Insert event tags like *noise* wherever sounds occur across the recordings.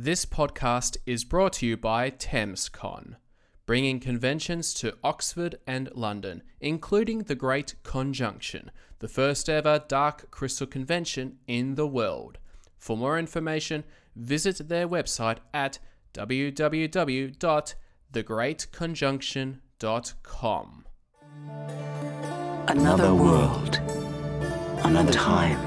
This podcast is brought to you by ThamesCon, bringing conventions to Oxford and London, including the Great Conjunction, the first ever dark crystal convention in the world. For more information, visit their website at www.thegreatconjunction.com. Another world, another time.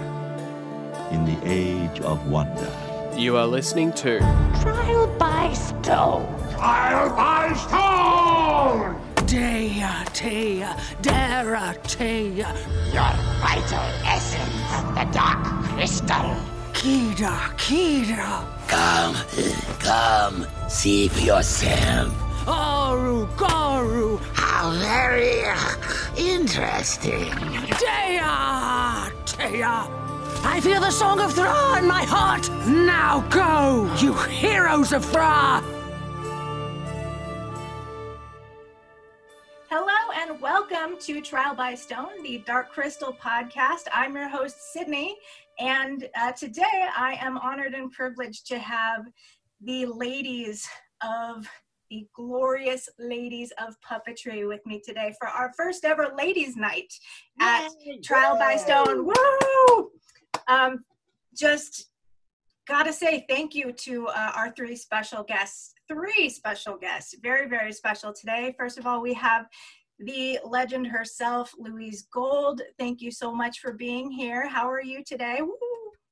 in the age of wonder. You are listening to Trial by stone. Trial by Stone! Dea, Tea, Dera, Tea, Your vital essence, the dark crystal. Kida, Kida, Come, come, see for yourself. Aru, Garu, How very interesting. Dea, Tea. I feel the song of Thra in my heart. Now go, you heroes of Thra. Hello and welcome to Trial by Stone, the Dark Crystal podcast. I'm your host, Sydney, and uh, today I am honored and privileged to have the ladies of the glorious ladies of puppetry with me today for our first ever ladies' night at Trial by Stone. Woo! Um, just gotta say thank you to uh, our three special guests three special guests very very special today first of all we have the legend herself louise gold thank you so much for being here how are you today Woo!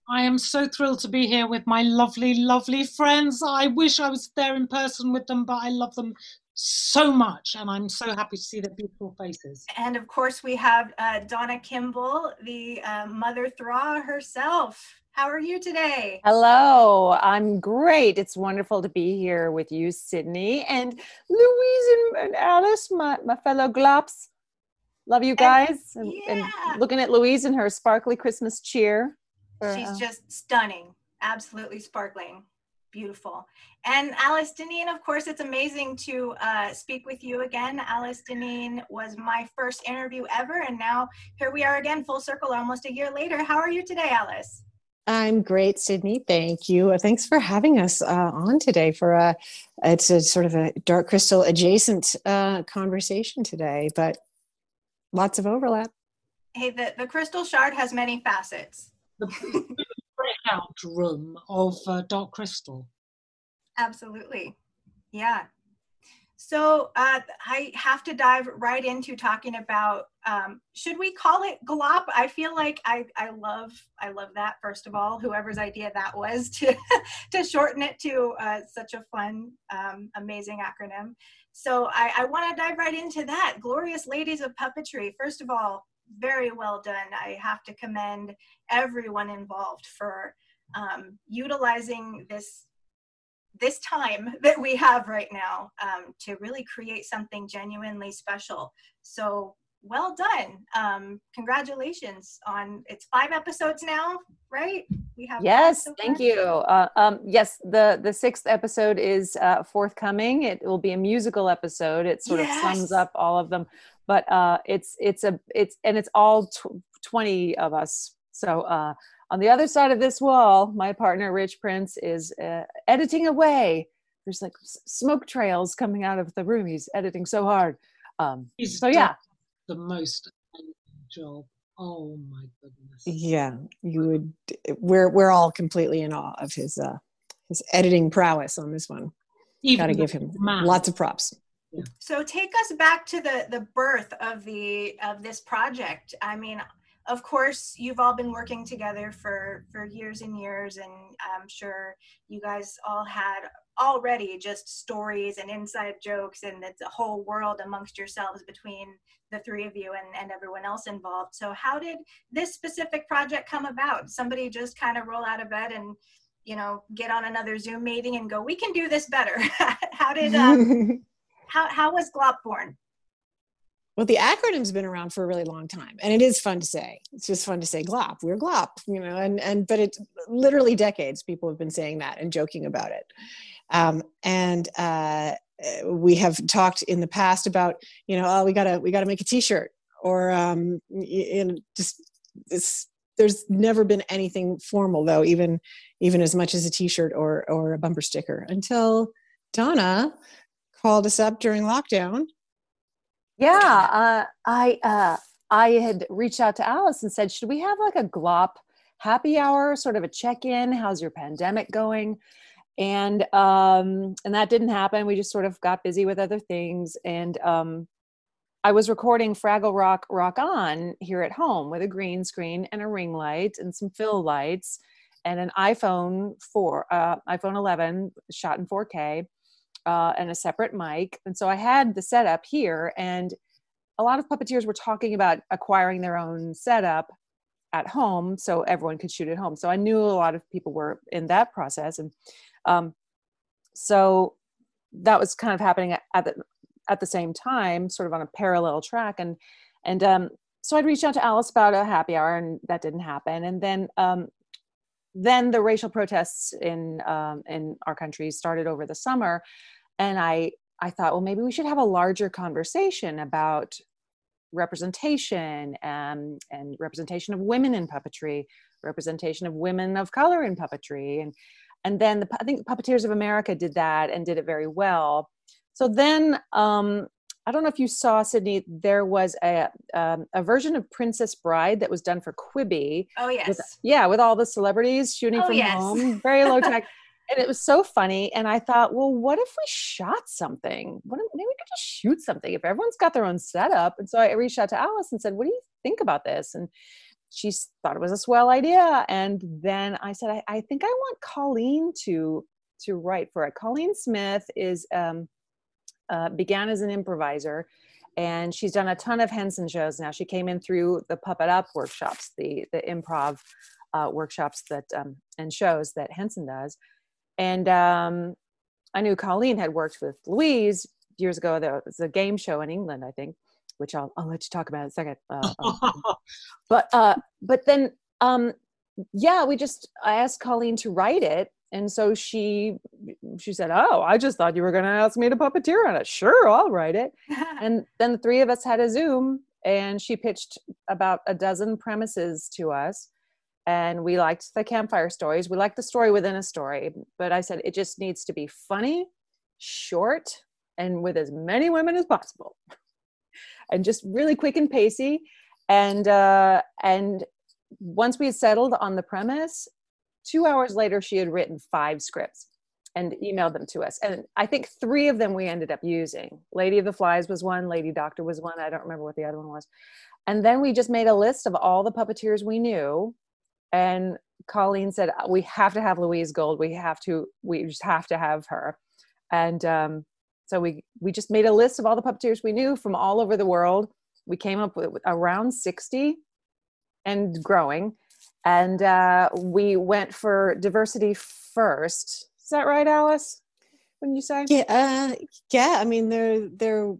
I am so thrilled to be here with my lovely, lovely friends. I wish I was there in person with them, but I love them so much, and I'm so happy to see their beautiful faces. and of course we have uh, donna kimball the uh, mother thra herself how are you today Hello, I'm great. It's wonderful to be here with you, Sydney, and Louise and, and Alice, my, my fellow glops. Love you guys. And, and yeah. looking at Louise and her sparkly Christmas cheer. for, She's uh, just stunning, absolutely sparkling, beautiful. And Alice Dinnean, of course, it's amazing to uh, speak with you again. Alice Dinnean was my first interview ever, and now here we are again, full circle, almost a year later. How are you today, Alice? I'm great, Sydney. Thank you. Uh, Thanks for having us uh, on today for a. It's a sort of a dark crystal adjacent uh, conversation today, but lots of overlap. Hey, the, the crystal shard has many facets. *laughs* Breakout room of uh, Dark Crystal. Absolutely. Yeah. So uh, I have to dive right into talking about um, should we call it glop? I feel like I, I love I love that first of all whoever's idea that was to *laughs* to shorten it to uh, such a fun um, amazing acronym. So I, I want to dive right into that. Glorious ladies of puppetry. First of all, very well done. I have to commend everyone involved for um, utilizing this this time *laughs* that we have right now um, to really create something genuinely special. So well done. Um, congratulations on it's five episodes now, right? We have Yes, so thank you. Uh, um, yes, the the sixth episode is uh, forthcoming. It will be a musical episode. It sort of sums up all of them, but uh, it's it's a it's and it's all tw- twenty of us. So uh, on the other side of this wall, my partner Rich Prince is uh, editing away. There's like s- smoke trails coming out of the room. He's editing so hard. Um, He's so yeah, the most amazing job. Oh my goodness. Yeah, you would. We're we're all completely in awe of his uh, his editing prowess on this one. Even Got to give him man. lots of props. So take us back to the the birth of the of this project. I mean, of course, you've all been working together for for years and years, and I'm sure you guys all had already just stories and inside jokes, and it's a whole world amongst yourselves between the three of you and, and everyone else involved. So how did this specific project come about? Somebody just kind of roll out of bed and you know get on another Zoom meeting and go, we can do this better. *laughs* how did um, *laughs* how how was Glop born? Well, the acronym's been around for a really long time, and it is fun to say. It's just fun to say "glop." We're glop, you know, and and but it's literally decades. People have been saying that and joking about it, um, and uh, we have talked in the past about, you know, oh, we gotta we gotta make a T-shirt, or um, just there's never been anything formal though, even even as much as a T-shirt or or a bumper sticker until Donna called us up during lockdown. Yeah, uh, I uh, I had reached out to Alice and said, should we have like a glop happy hour, sort of a check in? How's your pandemic going? And um, and that didn't happen. We just sort of got busy with other things. And um, I was recording Fraggle Rock Rock On here at home with a green screen and a ring light and some fill lights and an iPhone 4, uh, iPhone 11 shot in 4K uh, and a separate mic. And so I had the setup here, and a lot of puppeteers were talking about acquiring their own setup at home so everyone could shoot at home. So I knew a lot of people were in that process, and um, so that was kind of happening at, the at the same time, sort of on a parallel track. And and um, so I'd reached out to Alice about a happy hour, and that didn't happen. And then um, then the racial protests in um, in our country started over the summer, and I I thought, well, maybe we should have a larger conversation about representation and, and representation of women in puppetry, representation of women of color in puppetry, and and then the, I think Puppeteers of America did that and did it very well. So then, um, I don't know if you saw Sydney. There was a um, a version of Princess Bride that was done for Quibi. Oh yes. With, yeah, with all the celebrities shooting Oh, from yes. home, very low tech, *laughs* and it was so funny. And I thought, well, what if we shot something? What if, maybe we could just shoot something if everyone's got their own setup. And so I reached out to Alice and said, what do you think about this? And she thought it was a swell idea. And then I said, I, I think I want Colleen to to write for it. Colleen Smith is um, uh, began as an improviser, and she's done a ton of Henson shows now. She came in through the Puppet Up workshops, the the improv uh, workshops that um, and shows that Henson does. And um, I knew Colleen had worked with Louise years ago. There was a game show in England, I think, which I'll, I'll let you talk about in a second. Uh, um, *laughs* but uh, but then um, yeah, we just I asked Colleen to write it, and so she she said, "Oh, I just thought you were going to ask me to puppeteer on it. Sure, I'll write it." *laughs* and then the three of us had a Zoom, and she pitched about a dozen premises to us. And we liked the campfire stories. We liked the story within a story, but I said it just needs to be funny, short, and with as many women as possible, *laughs* and just really quick and pacey. And uh, and once we settled on the premise, two hours later, she had written five scripts and emailed them to us. And I think three of them we ended up using. Lady of the Flies was one, Lady Doctor was one. I don't remember what the other one was. And then we just made a list of all the puppeteers we knew. And Colleen said, We have to have Louise Gold. We have to, we just have to have her. And um, so we we just made a list of all the puppeteers we knew from all over the world. We came up with around 60 and growing. And uh, we went for diversity first. Is that right, Alice? Wouldn't you say? Yeah, uh, yeah. I mean, they're they're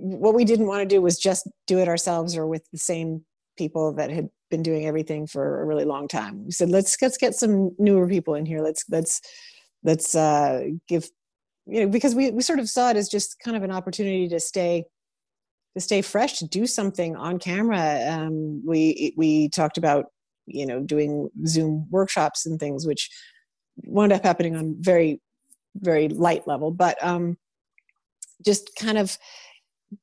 what we didn't want to do was just do it ourselves or with the same people that had been doing everything for a really long time. We said let's let's get some newer people in here. Let's let's let's uh, give you know because we we sort of saw it as just kind of an opportunity to stay to stay fresh to do something on camera. Um, we we talked about you know doing Zoom workshops and things which wound up happening on very very light level. But um just kind of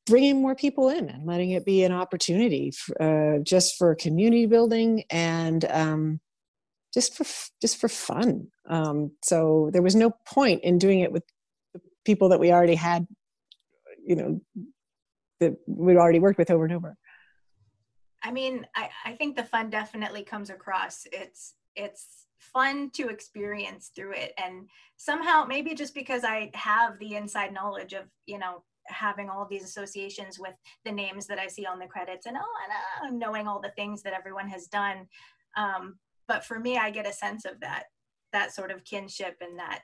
bringing more people in and letting it be an opportunity f- uh, just for community building and um just for just for fun. Um so there was no point in doing it with the people that we already had you know that we'd already worked with over and over I mean, I, I think the fun definitely comes across. It's it's fun to experience through it. And somehow maybe just because I have the inside knowledge of, you know, having all these associations with the names that I see on the credits and oh and uh, knowing all the things that everyone has done. Um, but for me, I get a sense of that that sort of kinship and that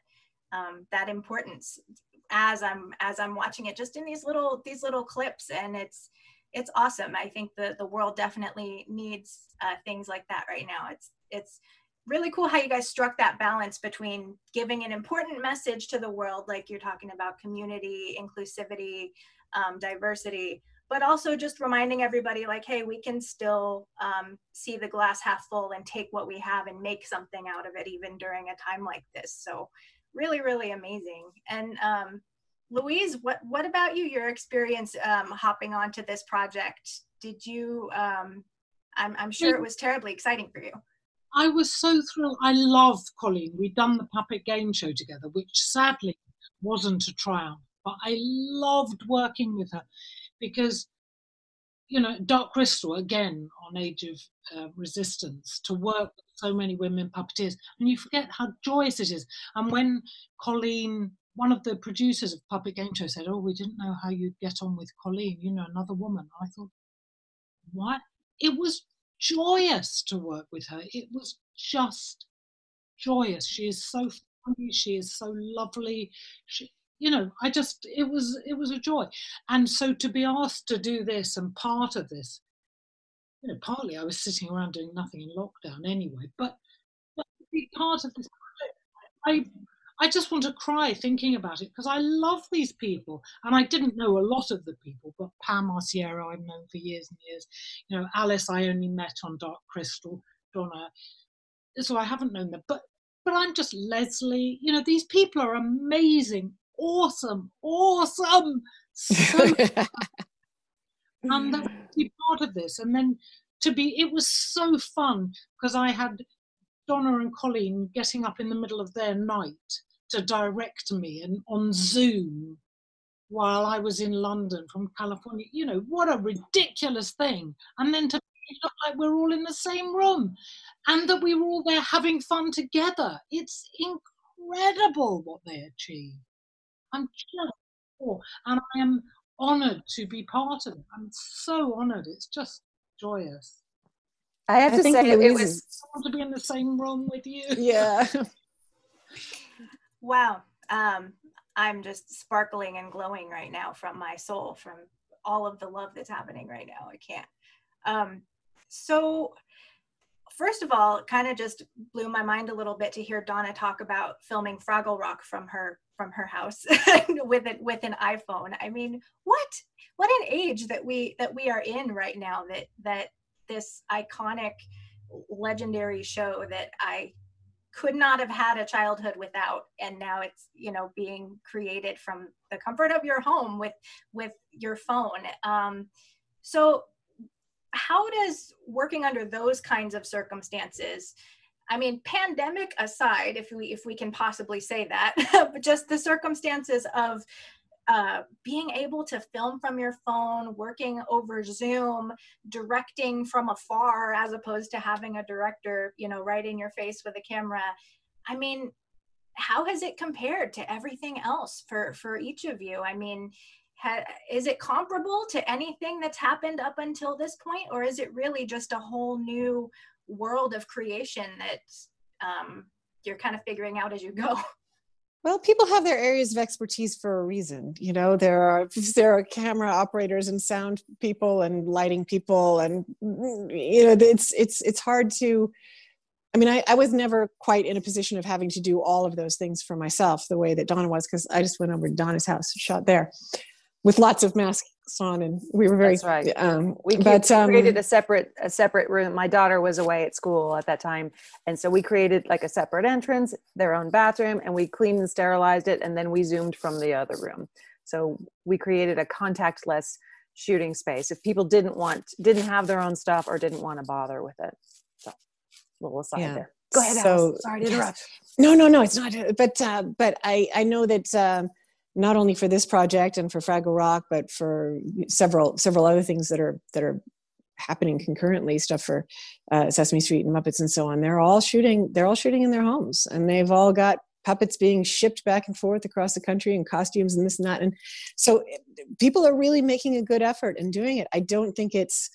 um, that importance as I'm as I'm watching it just in these little these little clips and it's it's awesome. I think the the world definitely needs uh, things like that right now. It's it's really cool how you guys struck that balance between giving an important message to the world, like you're talking about community, inclusivity, um, diversity, but also just reminding everybody like hey we can still um, see the glass half full and take what we have and make something out of it even during a time like this so really really amazing and um, louise what what about you your experience um, hopping onto this project did you um, I'm, I'm sure it was terribly exciting for you I was so thrilled. I love Colleen. We'd done the puppet game show together, which sadly wasn't a triumph, but I loved working with her because, you know, Dark Crystal, again, on Age of uh, Resistance, to work with so many women puppeteers, and you forget how joyous it is. And when Colleen, one of the producers of Puppet Game Show, said, Oh, we didn't know how you'd get on with Colleen, you know, another woman. I thought, What? It was joyous to work with her. It was just joyous. She is so funny. She is so lovely. She, you know, I just it was it was a joy. And so to be asked to do this and part of this, you know, partly I was sitting around doing nothing in lockdown anyway, but, but to be part of this project, I I just want to cry thinking about it because I love these people. And I didn't know a lot of the people, but Pam Arciero I've known for years and years. You know, Alice I only met on Dark Crystal, Donna. So I haven't known them. But but I'm just Leslie. You know, these people are amazing, awesome, awesome. So *laughs* and to be part of this. And then to be it was so fun because I had Donna and Colleen getting up in the middle of their night to direct me and on Zoom while I was in London from California. You know, what a ridiculous thing. And then to look like we're all in the same room and that we were all there having fun together. It's incredible what they achieved. I'm just and I am honored to be part of it. I'm so honored. It's just joyous. I have I to think say, it was is- to be in the same room with you. *laughs* yeah. *laughs* Wow. Um, I'm just sparkling and glowing right now from my soul, from all of the love that's happening right now. I can't. Um, so, first of all, it kind of just blew my mind a little bit to hear Donna talk about filming Fraggle Rock from her from her house *laughs* with it with an iPhone. I mean, what what an age that we that we are in right now. That that this iconic, legendary show that I could not have had a childhood without. And now it's you know being created from the comfort of your home with with your phone. Um, so how does working under those kinds of circumstances i mean pandemic aside if we if we can possibly say that *laughs* but just the circumstances of uh, being able to film from your phone, working over Zoom, directing from afar, as opposed to having a director, you know, right in your face with a camera. I mean, how has it compared to everything else for for each of you? I mean, ha, is it comparable to anything that's happened up until this point, or is it really just a whole new world of creation that um, you're kind of figuring out as you go? *laughs* Well, people have their areas of expertise for a reason. You know, there are *laughs* there are camera operators and sound people and lighting people, and you know, it's it's it's hard to. I mean, I, I was never quite in a position of having to do all of those things for myself the way that Donna was, because I just went over to Donna's house and shot there with lots of masks on, and we were very. That's right. Um, we but um, created a separate a separate room. My daughter was away at school at that time, and so we created like a separate entrance, their own bathroom, and we cleaned and sterilized it, and then we zoomed from the other room. So we created a contactless shooting space if people didn't want didn't have their own stuff or didn't want to bother with it. So little aside Yeah. there. Go ahead, So- Alice. Sorry to interrupt. No, no, no, it's not. But uh, but I I know that um, not only for this project and for Fraggle Rock, but for several several other things that are that are happening concurrently, stuff for uh, Sesame Street and Muppets and so on. They're all shooting. They're all shooting in their homes, and they've all got puppets being shipped back and forth across the country and costumes and this and that. And so people are really making a good effort and doing it. I don't think it's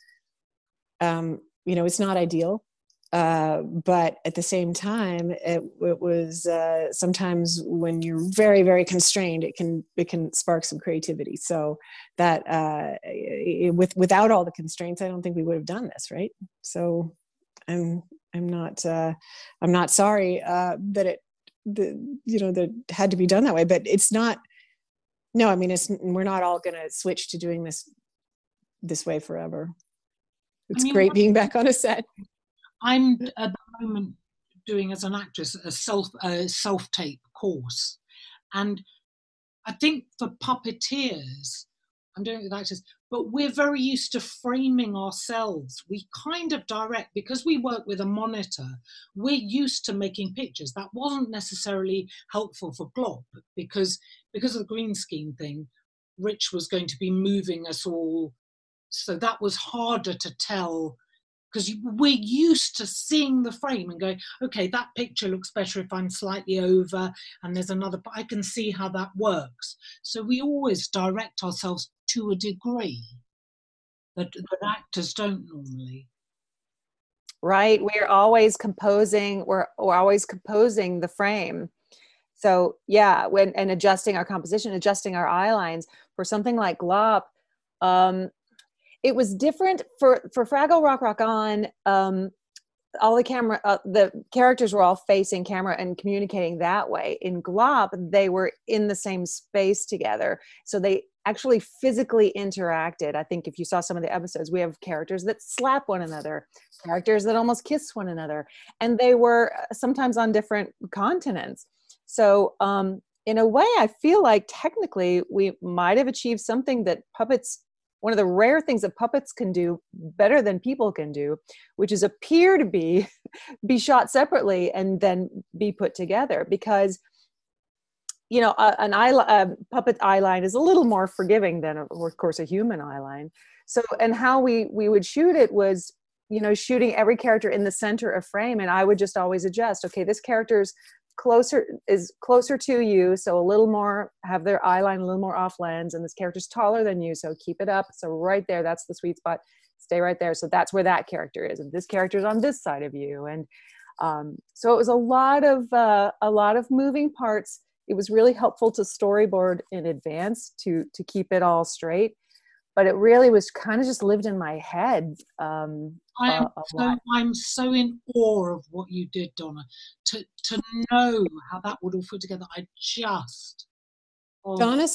um, you know it's not ideal uh, but at the same time it, it was uh, sometimes when you're very very constrained it can it can spark some creativity so that uh, i- with without all the constraints i don't think we would have done this right so i'm i'm not uh, i'm not sorry uh, that it the you know that it had to be done that way but it's not no i mean it's we're not all going to switch to doing this this way forever. It's I mean, great being back on a set. I'm at the moment doing as an actress a self a self tape course, and I think for puppeteers, I'm doing it with actors, but we're very used to framing ourselves. We kind of direct because we work with a monitor. We're used to making pictures. That wasn't necessarily helpful for Glop because because of the green screen thing. Rich was going to be moving us all, so that was harder to tell because we're used to seeing the frame and going, okay, that picture looks better if I'm slightly over, and there's another, but I can see how that works. So we always direct ourselves to a degree that, that actors don't normally. right we're always composing we're, we're always composing the frame so yeah when and adjusting our composition adjusting our eye lines for something like glop um it was different for for fraggle rock rock on um all the camera uh, the characters were all facing camera and communicating that way. In glop they were in the same space together. So they actually physically interacted. I think if you saw some of the episodes we have characters that slap one another characters that almost kiss one another and they were uh, sometimes on different continents. So um in a way i feel like technically we might have achieved something that puppets one of the rare things that puppets can do better than people can do which is appear to be *laughs* be shot separately and then be put together because you know a, an eye a puppet eye line is a little more forgiving than of course a human eye line so and how we we would shoot it was you know shooting every character in the center of frame. And i would just always adjust okay this character's closer is closer to you so a little more have their eye line a little more off lens and this character's taller than you so keep it up. So right there that's the sweet spot. Stay right there. So that's where that character is and this character's on this side of you and um, so it was a lot of uh, a lot of moving parts. It was really helpful to storyboard in advance to to keep it all straight but it really was kind of just lived in my head um, I am a- a so. I'm so in awe of what you did, Donna. To to know how that would all fit together, I just oh, Donna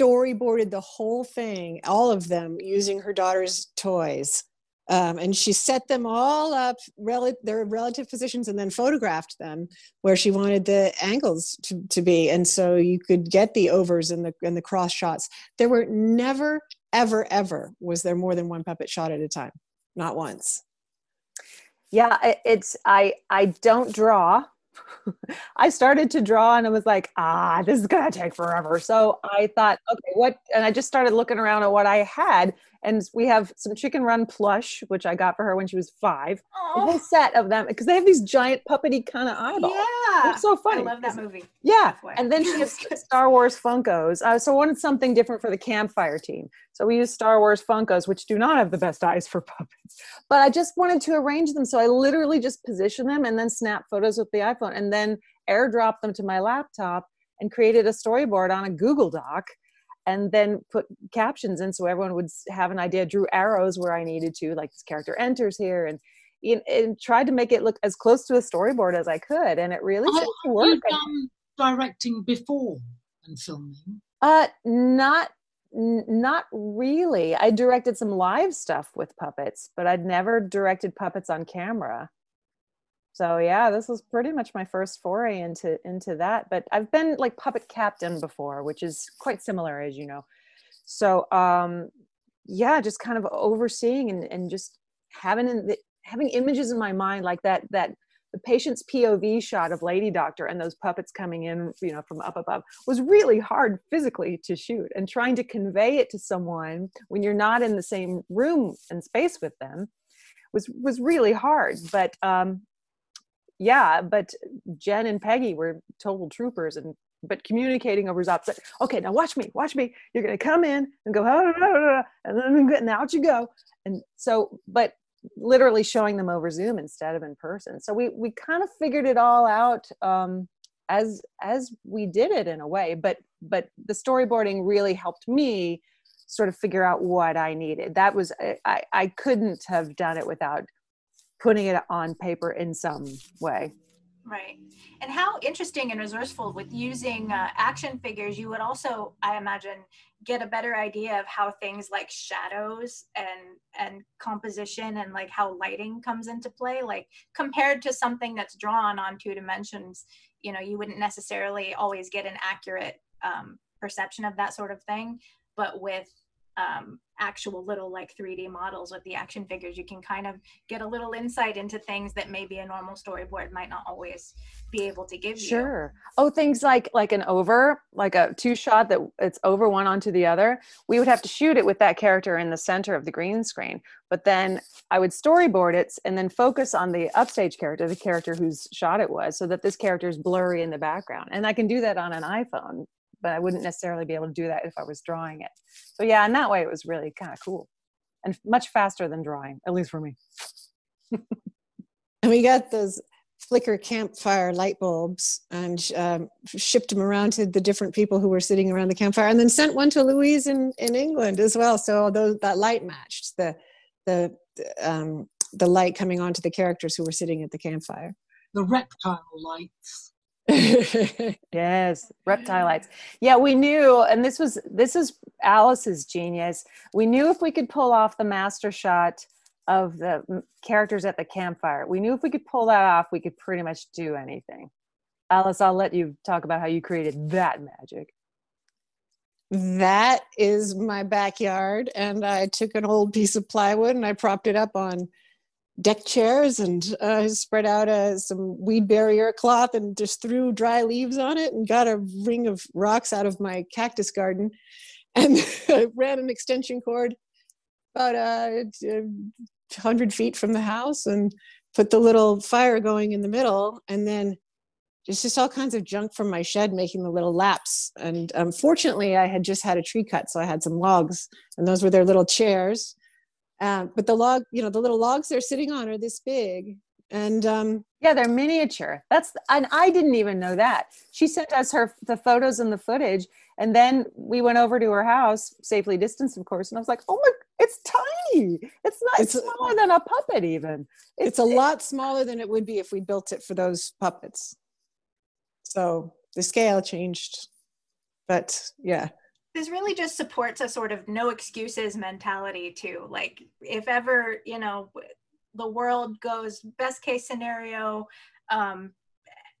storyboarded the whole thing, all of them, using her daughter's toys. Um, and she set them all up, rel- their relative positions, and then photographed them where she wanted the angles to, to be. And so you could get the overs and the and the cross shots. There were never, ever, ever was there more than one puppet shot at a time. Not once. yeah it's i i don't draw *laughs* i started to draw and i was like ah this is gonna take forever so i thought okay what and i just started looking around at what i had and we have some chicken run plush which i got for her when she was five a whole set of them because they have these giant puppety kind of eyeballs Yeah. They're so funny I love that movie. yeah, and then she *laughs* has Star Wars Funkos. Uh, so I wanted something different for the campfire team. So we used Star Wars Funkos, which do not have the best eyes for puppets. But I just wanted to arrange them, so I literally just position them and then snap photos with the iPhone, and then airdrop them to my laptop and created a storyboard on a Google Doc, and then put captions in so everyone would have an idea. Drew arrows where I needed to, like this character enters here, and and, and tried to make it look as close to a storyboard as I could, and it really have work. you done directing before and filming? Uh, not n- not really. I directed some live stuff with puppets, but I'd never directed puppets on camera. So yeah, this was pretty much my first foray into into that. But I've been like puppet captain before, which is quite similar, as you know. So um, yeah, just kind of overseeing and, and just having in the, having images in my mind like that that the patient's POV shot of Lady Doctor and those puppets coming in, you know, from up above was really hard physically to shoot. And trying to convey it to someone when you're not in the same room and space with them was was really hard. But um, yeah, but Jen and Peggy were total troopers and but communicating over Zop said, okay, now watch me, watch me. You're gonna come in and go, and then out you go. And so, but literally showing them over Zoom instead of in person. So we we kind of figured it all out um, as as we did it in a way. But but the storyboarding really helped me sort of figure out what I needed. That was I, I couldn't have done it without putting it on paper in some way. Right. And how interesting and resourceful with using uh, action figures, you would also, I imagine, get a better idea of how things like shadows and and composition and like how lighting comes into play like compared to something that's drawn on two dimensions you know you wouldn't necessarily always get an accurate um, perception of that sort of thing but with um, actual little like 3D models with the action figures, you can kind of get a little insight into things that maybe a normal storyboard might not always be able to give sure. you. Sure. Oh, things like like an over, like a two shot that it's over one onto the other. We would have to shoot it with that character in the center of the green screen, but then I would storyboard it and then focus on the upstage character, the character whose shot it was, so that this character is blurry in the background. And I can do that on an iPhone but I wouldn't necessarily be able to do that if I was drawing it. So yeah, in that way, it was really kind of cool and much faster than drawing, at least for me. and we got those flicker campfire light bulbs and um, shipped them around to the different people who were sitting around the campfire and then sent one to louise in, in england as well so those, that light matched the the um, the light coming onto the characters who were sitting at the campfire the reptile lights *laughs* yes reptilites yeah we knew and this was this is alice's genius. We knew if we could pull off the master shot of the characters at the campfire we knew if we could pull that off we could pretty much do anything. Alice i'll let you talk about how you created that magic. That is my backyard and i took an old piece of plywood and i propped it up on deck chairs and uh, spread out uh, some weed barrier cloth and just threw dry leaves on it and got a ring of rocks out of my cactus garden. And *laughs* ran an extension cord about uh, 100 feet from the house and put the little fire going in the middle. And then just just all kinds of junk from my shed making the little laps. And um, i had just had a tree cut so i had some logs and those were their little chairs um, but the log, you know, the little logs they're sitting on are this big. And um, yeah, they're miniature. That's and I didn't even know that. She sent us her the photos and the footage, and then we went over to her house, safely distanced, of course. And I was like, "Oh my, it's tiny. It's not. It's, smaller than a puppet, even. It's, it's a lot smaller than it would be if we built it for those puppets. So the scale changed, but yeah, this really just supports a sort of no excuses mentality too. Like if ever you know the world goes best case scenario um,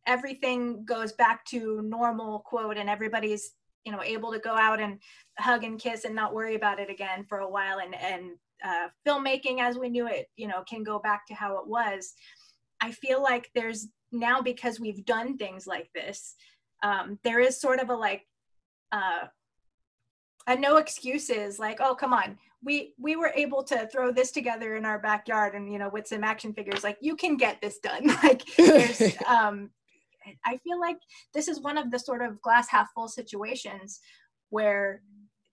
everything goes back to normal quote and everybody's you know able to go out and hug and kiss and not worry about it again for a while and and uh, filmmaking as we knew it you know can go back to how it was. I feel like there's now because we've done things like this um, there is sort of a like uh, and no excuses like oh come on. We we were able to throw this together in our backyard and you know with some action figures like you can get this done. *laughs* Like there's *laughs* um i feel like this is one of the sort of glass half full situations where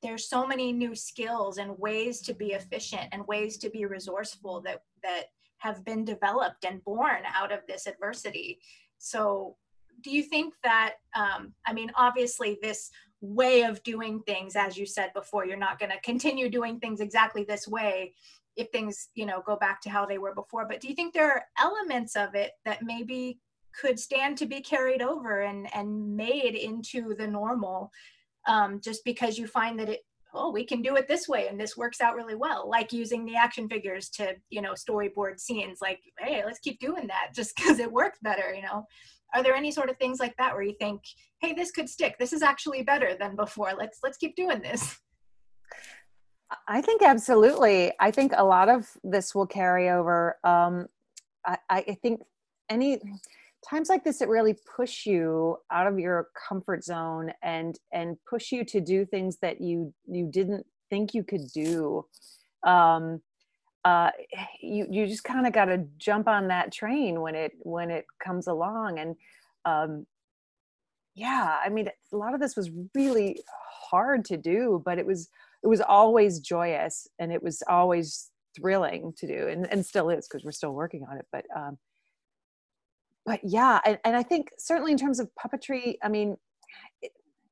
there's so many new skills and ways to be efficient and ways to be resourceful that that have been developed and born out of this adversity. So do you think that um, i mean obviously this way of doing things as you said before you're not going to continue doing things exactly this way if things you know go back to how they were before. But do you think there are elements of it that maybe could stand to be carried over and and made into the normal um, just because you find that it oh we can do it this way and this works out really well like using the action figures to you know storyboard scenes like hey let's keep doing that just *laughs* because it worked better you know? Are there any sort of things like that where you think hey this could stick. This is actually better than before. Let's let's keep doing this. I think absolutely. I think a lot of this will carry over. Um, I, I think any times like this it really push you out of your comfort zone and and push you to do things that you you didn't think you could do. Um, uh, you you just kind of got to jump on that train when it when it comes along. And um, yeah i mean a lot of this was really hard to do but it was it was always joyous and it was always thrilling to do and, and still is because we're still working on it but um but yeah and, and i think certainly in terms of puppetry i mean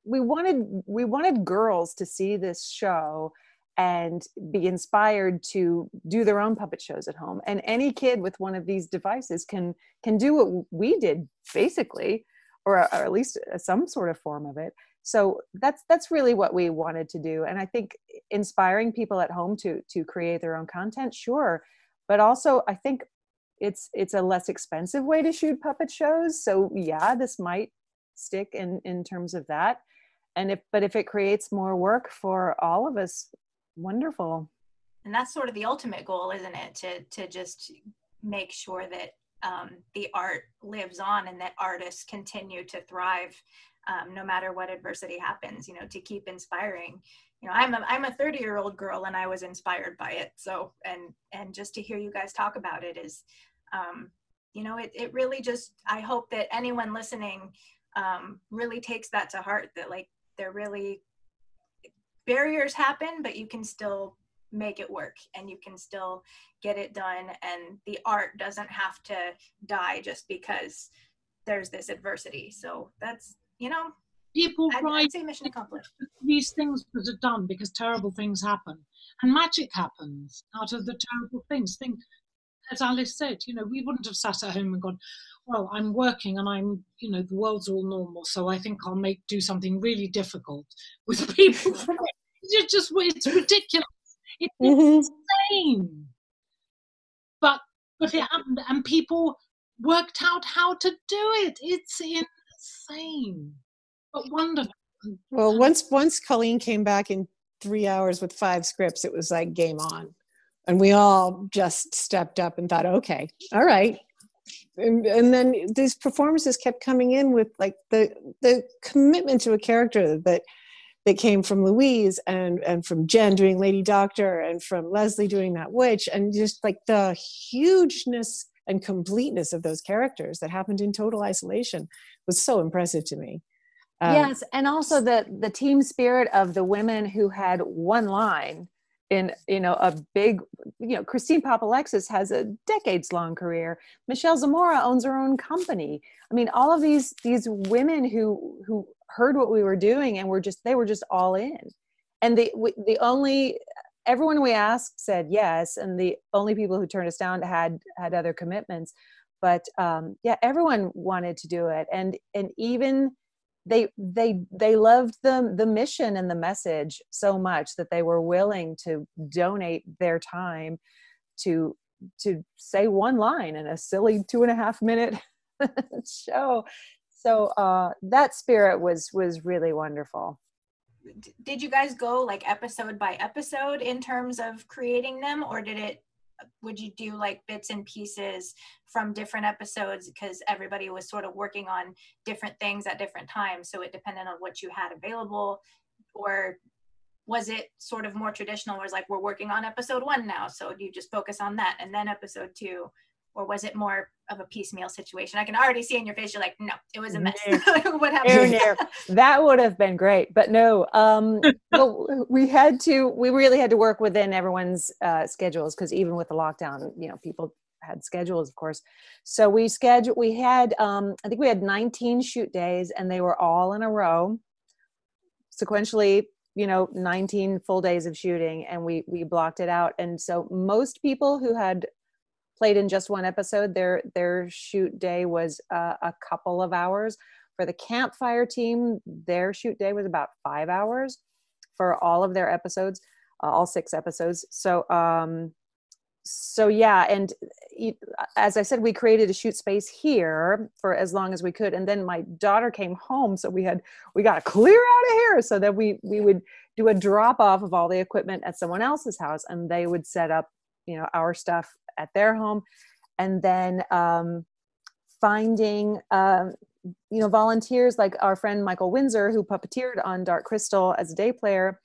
we wanted we wanted girls to see this show and be inspired to do their own puppet shows at home. And any kid with one of these devices can can do what we did basically or, or at least uh, some sort of form of it. So that's that's really what we wanted to do. And i think inspiring people at home to to create their own content sure. But also i think it's it's a less expensive way to shoot puppet shows. So yeah this might stick in in terms of that. And if but if it creates more work for all of us wonderful. And that's sort of the ultimate goal isn't it? To to just make sure that um, the art lives on and that artists continue to thrive um, no matter what adversity happens you know to keep inspiring. You know i'm a i'm a 30 year old girl and i was inspired by it. So and and just to hear you guys talk about it is um, you know it, it really just i hope that anyone listening um, really takes that to heart that like there really barriers happen but you can still make it work and you can still get it done. And the art doesn't have to die just because there's this adversity. So that's you know people I'd, write I'd say mission accomplished. these things that are done because terrible things happen. And magic happens out of the terrible things. Think as alice said you know we wouldn't have sat at home and gone well i'm working and i'm you know the world's all normal so i think i'll make do something really difficult *laughs* with people. *laughs* It's just it's ridiculous. It's Mhm. insane. But but it happened and people worked out how to do it. It's insane. But wonderful. Well, once once Colleen came back in three hours with five scripts, it was like game on, and we all just stepped up and thought, okay, all right. And, and then these performances kept coming in with like the the commitment to a character that that came from Louise and and from Jen doing Lady Doctor and from Leslie doing that witch and just like the hugeness and completeness of those characters that happened in total isolation was so impressive to me. Um, yes and also the the team spirit of the women who had one line in you know a big you know christine papalexis has a decades long career. Michelle zamora owns her own company. I mean all of these these women who who heard what we were doing and were just they were just all in. And the the only everyone we asked said yes and the only people who turned us down had had other commitments. But um yeah everyone wanted to do it. And and even they they they loved the the mission and the message so much that they were willing to donate their time to to say one line in a silly two and a half minute *laughs* show. So uh that spirit was was really wonderful. Did you guys go like episode by episode in terms of creating them or did it would you do like bits and pieces from different episodes? Because everybody was sort of working on different things at different times so it depended on what you had available. Or was it sort of more traditional where it's like we're working on episode one now so you just focus on that and then episode two or was it more of a piecemeal situation? I can already see in your face you're like no it was a mess. *laughs* What happened? That would have been great but no um *laughs* we had to we really had to work within everyone's uh schedules because even with the lockdown you know people had schedules of course. So we scheduled we had um i think we had 19 shoot days and they were all in a row. Sequentially you know 19 full days of shooting and we we blocked it out. And so most people who had played in just one episode their their shoot day was uh, a couple of hours. For the campfire team their shoot day was about five hours for all of their episodes uh, all six episodes. So um so yeah and as i said we created a shoot space here for as long as we could and then my daughter came home so we had we got to clear out of here so that we we would do a drop off of all the equipment at someone else's house and they would set up you know our stuff at their home. And then um finding um you know volunteers like our friend michael winsor who puppeteered on dark crystal as a day player.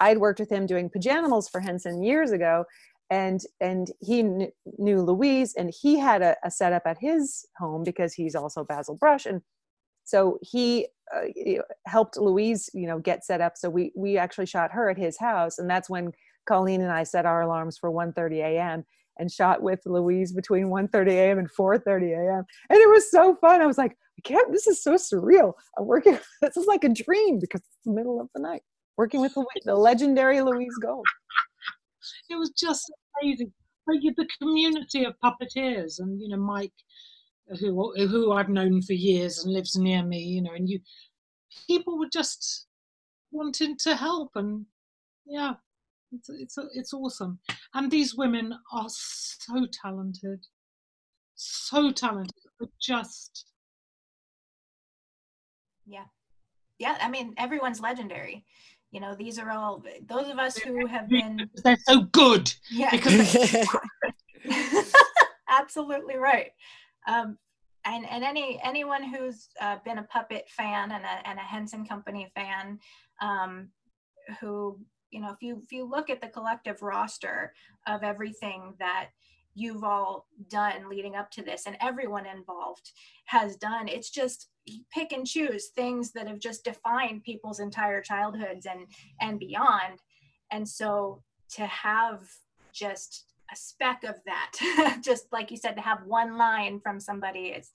I'd worked with him doing pajanimals for henson years ago and and he kn- knew louise and he had a, a setup at his home because he's also basil brush. And so he uh, helped louise you know get set up. So we we actually shot her at his house and that's when colleen and i set our alarms for 1.30 a.m and shot with louise between 1.30 a.m and 4.30 a.m and it was so fun. I was like i can't this is so surreal. I'm working *laughs* this is like a dream because it's the middle of the night. Working with the, the legendary Louise Gold. It was just amazing. Like the community of puppeteers, and you know Mike, who who I've known for years and lives near me, you know, and you people were just wanting to help, and yeah, it's it's it's awesome. And these women are so talented, so talented. Just yeah, yeah. I mean, everyone's legendary. You know, these are all those of us who have been. *laughs* They're so good. Yeah. Because *laughs* absolutely right. Um, and and any anyone who's uh, been a puppet fan and a, and a Henson Company fan, um, who you know, if you if you look at the collective roster of everything that you've all done leading up to this and everyone involved has done it's just pick and choose things that have just defined people's entire childhoods and and beyond. And so to have just a speck of that *laughs* just like you said to have one line from somebody it's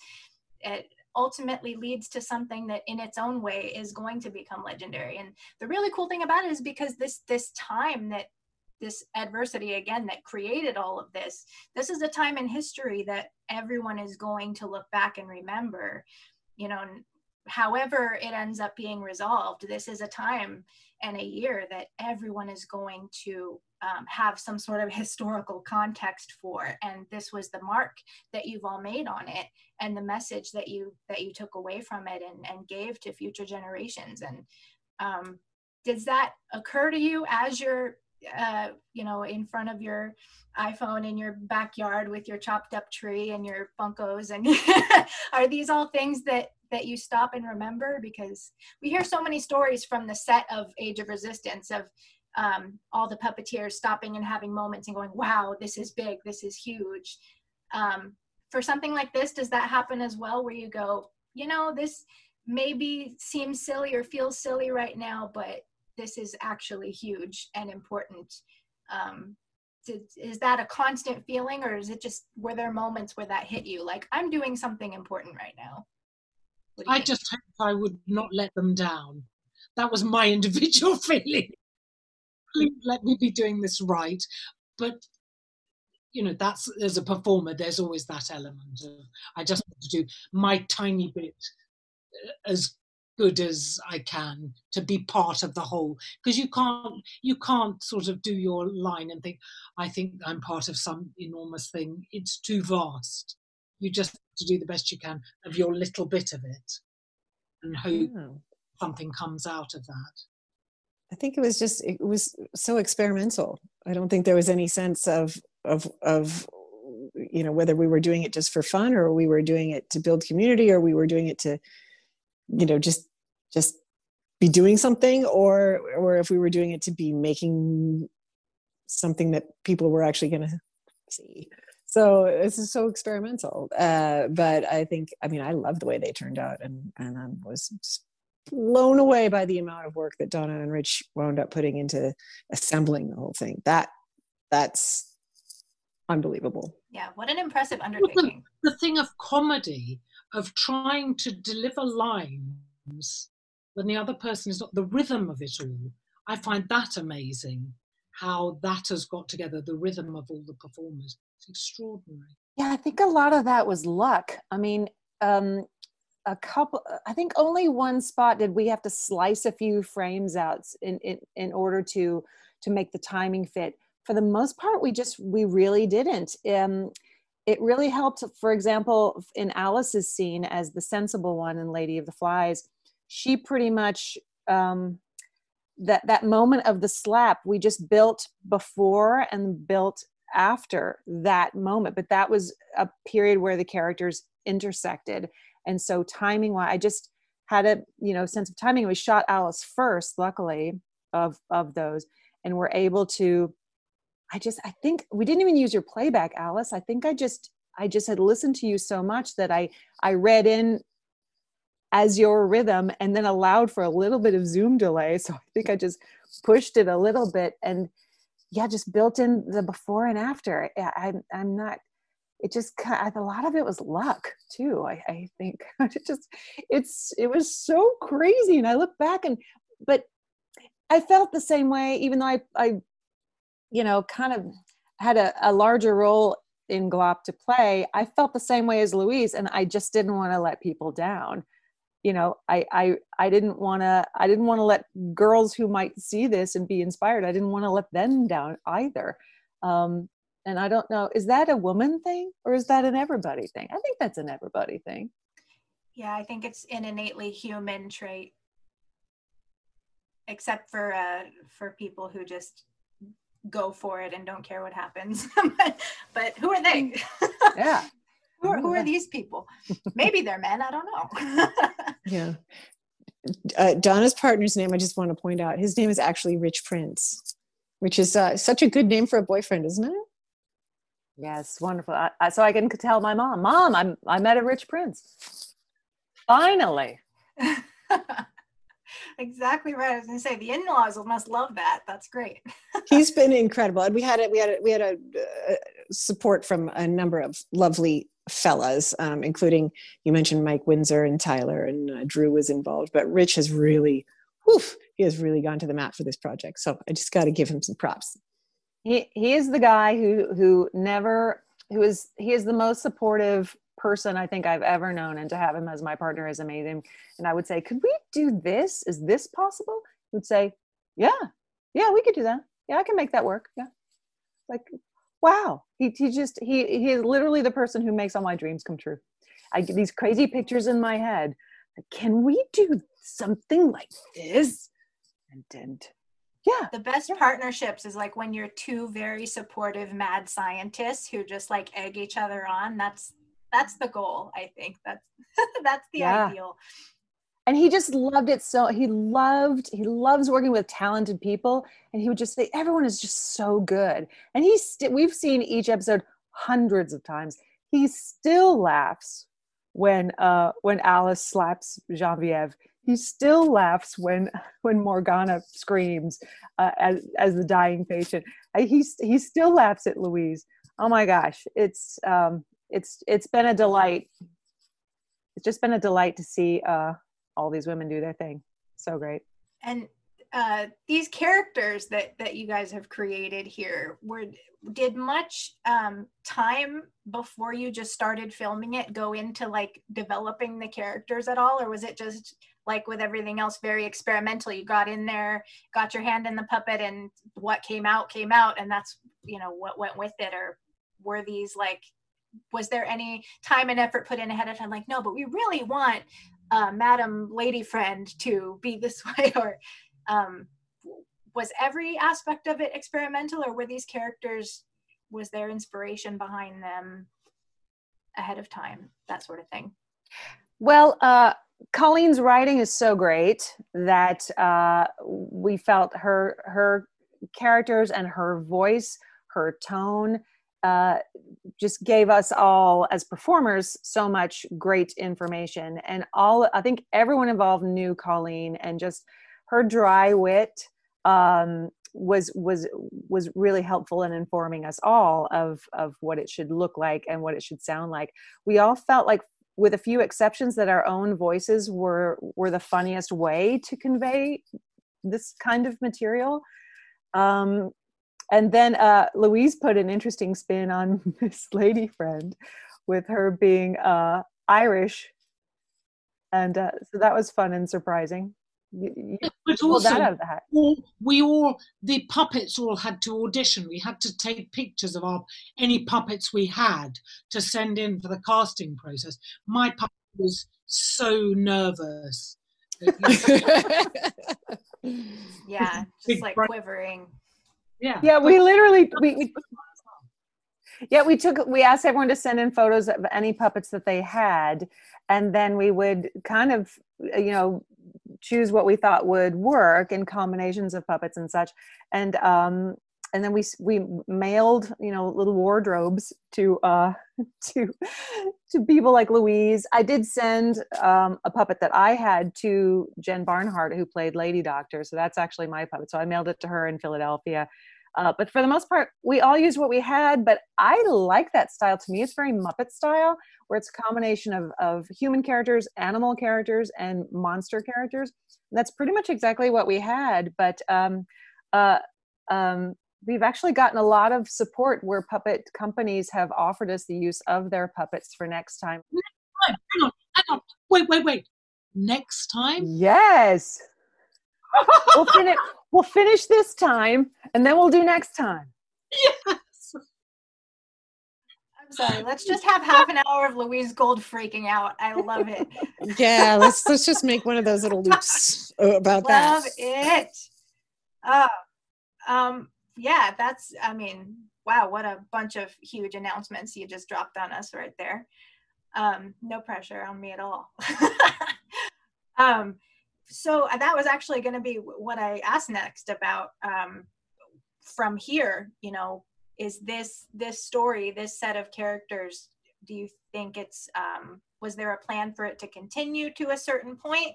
it ultimately leads to something that in its own way is going to become legendary. And the really cool thing about it is because this this time that this adversity again that created all of this this is a time in history that everyone is going to look back and remember you know however it ends up being resolved this is a time and a year that everyone is going to um, have some sort of historical context for. And this was the mark that you've all made on it and the message that you that you took away from it and, and gave to future generations. And um, does that occur to you as you're uh, you know in front of your iphone in your backyard with your chopped up tree and your funkos and *laughs* are these all things that that you stop and remember? Because we hear so many stories from the set of age of resistance of um, all the puppeteers stopping and having moments and going wow this is big this is huge um, for something like this does that happen as well where you go you know this maybe seems silly or feels silly right now but this is actually huge and important um, did, is that a constant feeling or is it just were there moments where that hit you like i'm doing something important right now I think? just hope I would not let them down. That was my *laughs* individual feeling. Please let me be doing this right. But you know, that's as a performer, there's always that element of I just want to do my tiny bit uh, as good as I can to be part of the whole. Because you can't you can't sort of do your line and think, I think I'm part of some enormous thing. It's too vast. You just have to do the best you can of your little bit of it and hope yeah. something comes out of that. I think it was just it was so experimental. I don't think there was any sense of of of you know whether we were doing it just for fun or we were doing it to build community or we were doing it to you know just just be doing something or or if we were doing it to be making something that people were actually going to see so it's just so experimental uh, but i think i mean i love the way they turned out and and i was blown away by the amount of work that donna and rich wound up putting into assembling the whole thing that that's unbelievable yeah what an impressive undertaking the, the thing of comedy of trying to deliver lines when the other person is not the rhythm of it all i find that amazing how that has got together the rhythm of all the performers it's extraordinary. Yeah, I think a lot of that was luck. I mean, um, a couple, I think only one spot did we have to slice a few frames out in, in, in order to, to make the timing fit. For the most part, we just, we really didn't. Um, it really helped, for example, in Alice's scene as the sensible one in Lady of the Flies, she pretty much, um, that, that moment of the slap, we just built before and built after that moment but that was a period where the characters intersected and so timing wise i just had a you know sense of timing we shot alice first luckily of of those and we're able to i just i think we didn't even use your playback alice i think i just i just had listened to you so much that i i read in as your rhythm and then allowed for a little bit of zoom delay so i think i just pushed it a little bit and yeah, just built in the before and after. i'm I'm not. It just a lot of it was luck too. I, I think *laughs* it just it's it was so crazy, and I look back and but I felt the same way, even though I, I, you know, kind of had a, a larger role in Glop to play. I felt the same way as Louise, and I just didn't want to let people down. You know, I, I, I didn't want to, I didn't want to let girls who might see this and be inspired. I didn't want to let them down either. Um, and I don't know, is that a woman thing or is that an everybody thing? I think that's an everybody thing. Yeah, I think it's an innately human trait except for uh, for people who just go for it and don't care what happens. *laughs* but, but who are they? *laughs* Yeah. who, are, who are these people? *laughs* Maybe they're men. I don't know. yeah. Uh, Donna's partner's name, I just want to point out, his name is actually Rich Prince, which is uh, such a good name for a boyfriend, isn't it? Yes, wonderful. I, I, so I can tell my mom, Mom, I'm I met a rich prince. Finally. *laughs* exactly right. I was going to say the in-laws must love that. That's great. *laughs* He's been incredible, and we had it. We had it. We had a uh, support from a number of lovely fellas, um, including you mentioned Mike Winsor and Tyler and uh, Drew was involved. But Rich has really, whew, he has really gone to the mat for this project. So I just got to give him some props. He he is the guy who who never who is he is the most supportive person I think I've ever known, and to have him as my partner is amazing. And I would say, could we do this? Is this possible? He would say, yeah, yeah, we could do that. Yeah, I can make that work. Yeah, like, wow. He he just he he is literally the person who makes all my dreams come true. I get these crazy pictures in my head. Can we do something like this? And and yeah. The best yeah. partnerships is like when you're two very supportive mad scientists who just like egg each other on. That's that's the goal i think. That's *laughs* that's the yeah. ideal. And he just loved it so he loved he loves working with talented people and he would just say everyone is just so good. And he's st- we've seen each episode hundreds of times. He still laughs when uh when alice slaps genevieve he still laughs when when morgana screams uh, as as the dying patient he he still laughs at louise oh my gosh it's um it's it's been a delight. It's just been a delight to see uh, all these women do their thing. So great. And uh, these characters that that you guys have created here were did much um, time before you just started filming it go into like developing the characters at all or was it just like with everything else very experimental. You got in there got your hand in the puppet and what came out came out and that's you know what went with it. Or were these like was there any time and effort put in ahead of time? Like no but we really want uh, madam lady friend to be this *laughs* way. Or um, was every aspect of it experimental? Or were these characters was there inspiration behind them ahead of time? That sort of thing. Well uh, colleen's writing is so great that uh, we felt her her characters and her voice her tone uh, just gave us all as performers so much great information. And all i think everyone involved knew colleen and just her dry wit um, was was was really helpful in informing us all of of what it should look like and what it should sound like. We all felt like with a few exceptions that our own voices were were the funniest way to convey this kind of material um, and then uh, Louise put an interesting spin on *laughs* this Lady Friend with her being uh, Irish. And uh, so that was fun and surprising. You, you but also, all, we all, the puppets all had to audition. We had to take pictures of our any puppets we had to send in for the casting process. My puppet was so nervous. *laughs* *laughs* yeah, just like quivering. Yeah. Yeah, we literally we, we yeah we took we asked everyone to send in photos of any puppets that they had and then we would kind of you know choose what we thought would work in combinations of puppets and such. And um and then we we mailed you know little wardrobes to uh *laughs* to to people like louise. I did send um, a puppet that i had to jen barnhart who played lady doctor. So that's actually my puppet. So i mailed it to her in philadelphia Uh, but for the most part, we all use what we had. But I like that style. To me, it's very Muppet style, where it's a combination of, of human characters, animal characters, and monster characters. And that's pretty much exactly what we had. But um, uh, um, we've actually gotten a lot of support where puppet companies have offered us the use of their puppets for next time. Hang on, hang on. Wait, wait, wait. Next time? Yes. We'll, finish, we'll finish this time and then we'll do next time. Yes. I'm sorry. Let's just have half an hour of Louise Gold freaking out. I love it. Yeah, let's let's just make one of those little loops about that. Love it. Oh, um, yeah, that's, I mean, wow, what a bunch of huge announcements you just dropped on us right there. Um, no pressure on me at all. *laughs* um, so uh, that was actually going to be what I asked next about um, from here. You know, is this this story, this set of characters? Do you think it's um, was there a plan for it to continue to a certain point?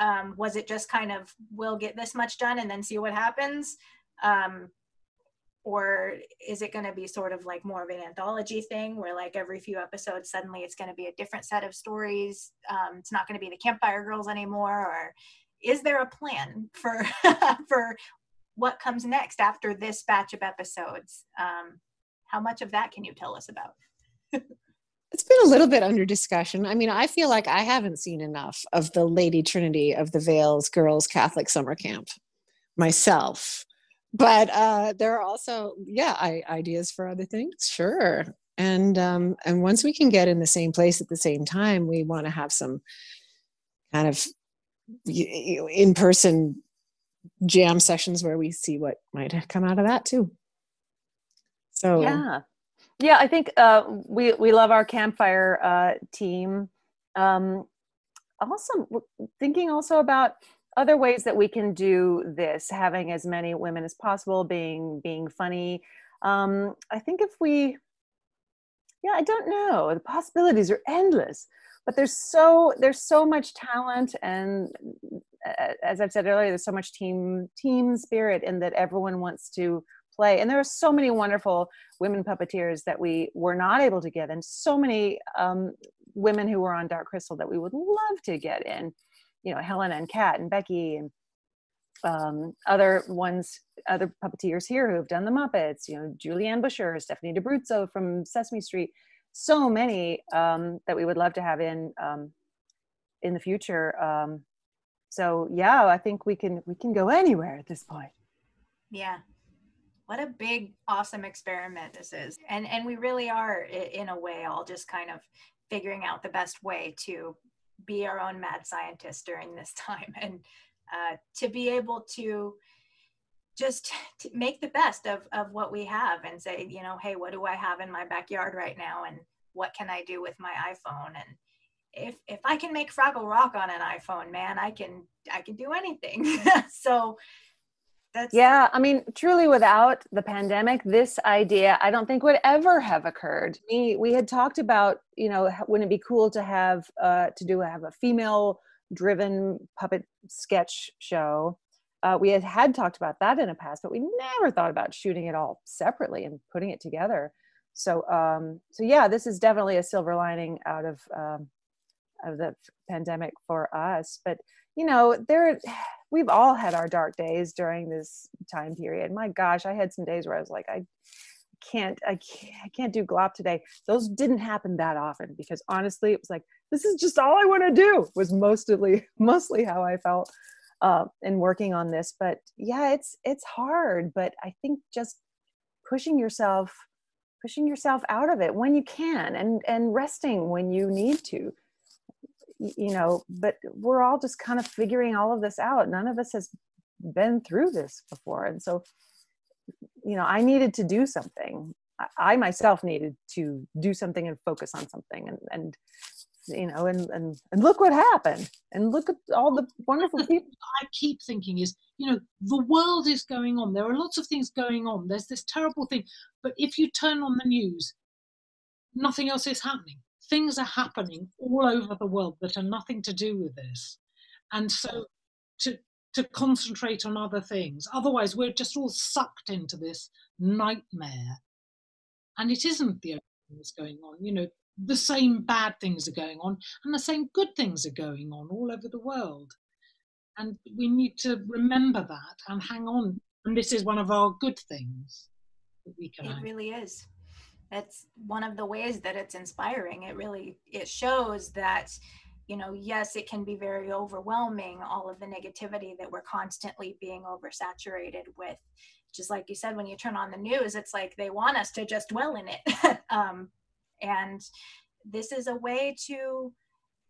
Um, was it just kind of we'll get this much done and then see what happens? Um, or is it going to be sort of like more of an anthology thing where like every few episodes suddenly it's going to be a different set of stories? Um, it's not going to be the campfire girls anymore or is there a plan for *laughs* for what comes next after this batch of episodes? Um, how much of that can you tell us about? It's been a little bit under discussion. I mean, I feel like I haven't seen enough of the Lady Trinity of the Vales Girls Catholic Summer Camp myself but uh, there are also yeah I, ideas for other things sure. And um, and once we can get in the same place at the same time we want to have some kind of in person jam sessions where we see what might come out of that too. So yeah. Yeah i think uh, we we love our campfire uh, team. Um, also thinking also about other ways that we can do this having as many women as possible being being funny um, i think if we yeah i don't know the possibilities are endless but there's so there's so much talent and as i've said earlier there's so much team team spirit in that everyone wants to play and there are so many wonderful women puppeteers that we were not able to get and so many um, women who were on dark crystal that we would love to get in you know Helena and Kat and Becky and um, other ones, other puppeteers here who have done the Muppets. You know, Julianne Buescher, Stephanie D'Abruzzo from Sesame Street. So many um, that we would love to have in um, in the future. Um, so yeah, I think we can we can go anywhere at this point. Yeah, what a big awesome experiment this is, and and we really are in a way all just kind of figuring out the best way to be our own mad scientist during this time. *laughs* And uh, to be able to just to make the best of, of what we have and say you know hey what do i have in my backyard right now? And what can i do with my iphone? And if if i can make fraggle rock on an iphone man i can i can do anything. *laughs* So that's yeah i mean truly without the pandemic this idea i don't think would ever have occurred. We we had talked about you know wouldn't it be cool to have uh to do have a female driven puppet sketch show? Uh, we had had talked about that in the past but we never thought about shooting it all separately and putting it together. So um so yeah this is definitely a silver lining out of um of the pandemic for us but you know there *sighs* we've all had our dark days during this time period. My gosh, I had some days where I was like, I can't, I can't, I can't do glop today. Those didn't happen that often because honestly, it was like, this is just all I want to do was mostly, *laughs* mostly how I felt uh, in working on this. But yeah, it's, it's hard, but I think just pushing yourself, pushing yourself out of it when you can and, and resting when you need to you know but we're all just kind of figuring all of this out. None of us has been through this before and so you know i needed to do something. I myself needed to do something and focus on something and and you know and and, and look what happened and look at all the wonderful people i keep thinking is you know the world is going on. There are lots of things going on. There's this terrible thing. But if you turn on the news nothing else is happening things are happening all over the world that are nothing to do with this. And so to to concentrate on other things. Otherwise, we're just all sucked into this nightmare. And it isn't the only thing that's going on. You know, the same bad things are going on and the same good things are going on all over the world. And we need to remember that and hang on. And this is one of our good things that we can. It really is. That's one of the ways that it's inspiring. It really it shows that you know, yes, it can be very overwhelming, all of the negativity that we're constantly being oversaturated with. Just like you said, when you turn on the news, it's like they want us to just dwell in it. *laughs* um, and this is a way to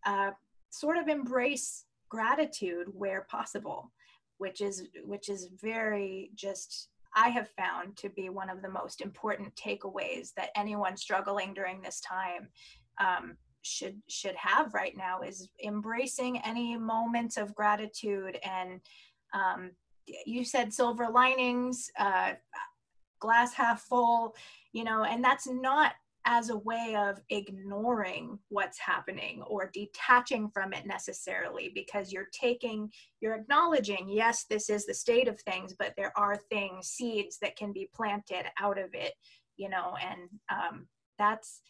uh, sort of embrace gratitude where possible, which is which is very just I have found to be one of the most important takeaways that anyone struggling during this time um, should should have right now is embracing any moments of gratitude and um, you said silver linings uh, glass half full you know and that's not as a way of ignoring what's happening or detaching from it necessarily because you're taking you're acknowledging yes this is the state of things but there are things seeds that can be planted out of it you know and um, that's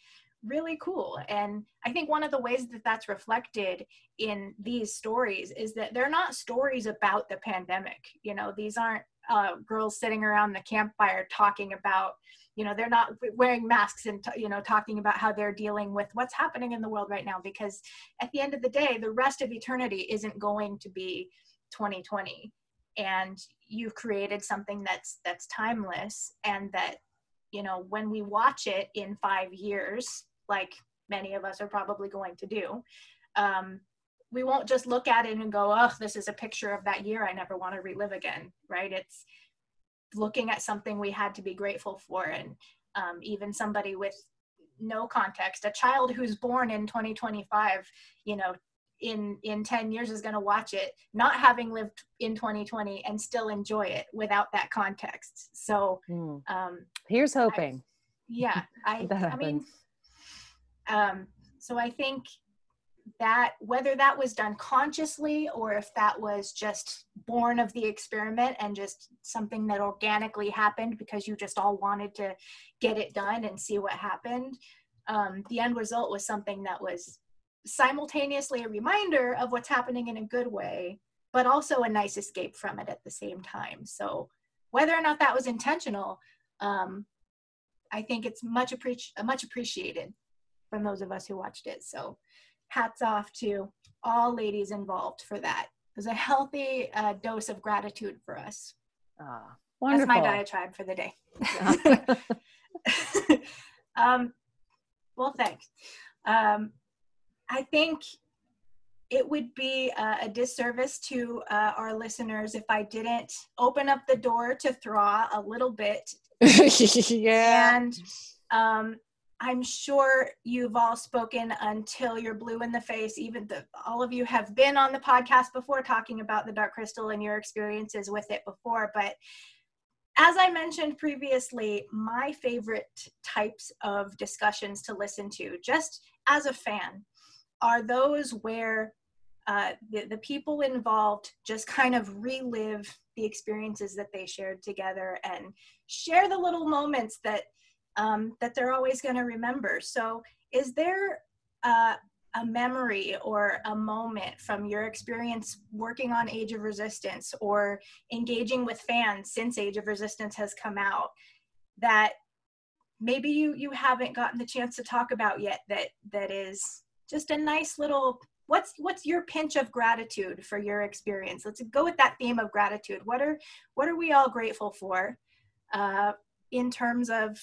really cool. And I think one of the ways that that's reflected in these stories is that they're not stories about the pandemic. You know, these aren't uh, girls sitting around the campfire talking about, you know, they're not wearing masks and, you know, talking about how they're dealing with what's happening in the world right now. Because at the end of the day, the rest of eternity isn't going to be 2020 and you've created something that's that's timeless and that you know when we watch it in five years like many of us are probably going to do, um, we won't just look at it and go, oh, this is a picture of that year I never want to relive again, right? It's looking at something we had to be grateful for. And um, even somebody with no context, a child who's born in 2025, you know, in in 10 years is going to watch it not having lived in 2020 and still enjoy it without that context so mm. um here's hoping I, yeah i *laughs* i mean um, so I think that whether that was done consciously or if that was just born of the experiment and just something that organically happened because you just all wanted to get it done and see what happened, um, the end result was something that was simultaneously a reminder of what's happening in a good way, but also a nice escape from it at the same time. So whether or not that was intentional, um, I think it's much, appreci- much appreciated from those of us who watched it. So hats off to all ladies involved for that. It was a healthy uh, dose of gratitude for us. Ah, wonderful. That's my diatribe for the day. *laughs* *laughs* um, well, thanks. Um, I think it would be a, a disservice to uh, our listeners if I didn't open up the door to Thra a little bit. *laughs* yeah. And um, I'm sure you've all spoken until you're blue in the face. Even the, all of you have been on the podcast before talking about the dark crystal and your experiences with it before. But as I mentioned previously, my favorite types of discussions to listen to, just as a fan, are those where uh, the, the people involved just kind of relive the experiences that they shared together and share the little moments that um, that they're always going to remember. So, is there uh, a memory or a moment from your experience working on Age of Resistance or engaging with fans since Age of Resistance has come out that maybe you you haven't gotten the chance to talk about yet that that is just a nice little what's what's your pinch of gratitude for your experience let's go with that theme of gratitude what are what are we all grateful for uh, in terms of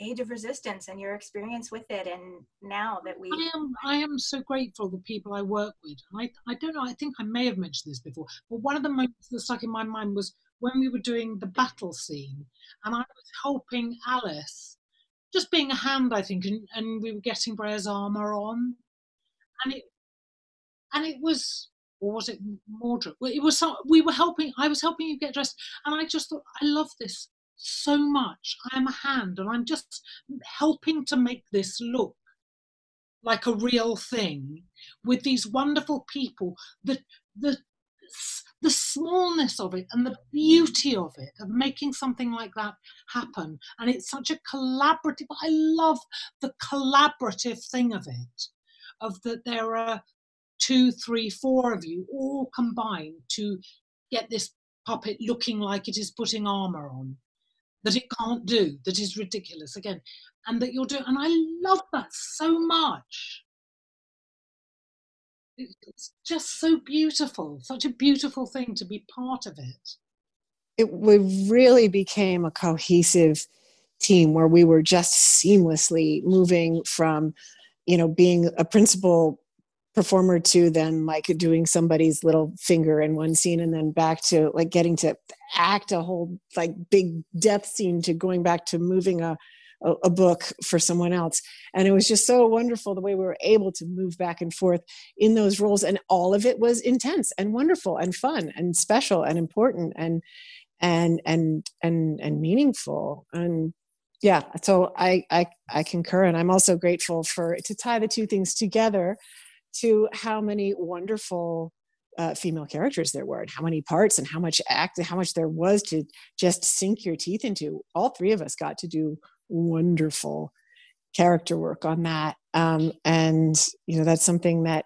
age of resistance and your experience with it and now that we i am i am so grateful the people i work with i i don't know i think i may have mentioned this before but one of the moments that stuck in my mind was when we were doing the battle scene and i was helping alice just being a hand i think and, and we were getting Brea's armor on and it and it was or was it Mordred? It was some, we were helping. I was helping you get dressed, and I just thought, I love this so much. I am a hand and I'm just helping to make this look like a real thing with these wonderful people. The, the, the smallness of it and the beauty of it, of making something like that happen. And it's such a collaborative, I love the collaborative thing of it, of that there are two, three, four of you all combined to get this puppet looking like it is putting armor on that it can't do, that is ridiculous again, and that you're doing. And I love that so much. It's just so beautiful, such a beautiful thing to be part of it. It we really became a cohesive team where we were just seamlessly moving from, you know, being a principal performer to then like doing somebody's little finger in one scene and then back to like getting to act a whole like big death scene to going back to moving a a, book for someone else. And it was just so wonderful the way we were able to move back and forth in those roles and all of it was intense and wonderful and fun and special and important and and and and and meaningful. And yeah so i i i concur and i'm also grateful for to tie the two things together to how many wonderful uh, female characters there were and how many parts and how much act how much there was to just sink your teeth into. All three of us got to do wonderful character work on that. Um, and you know that's something that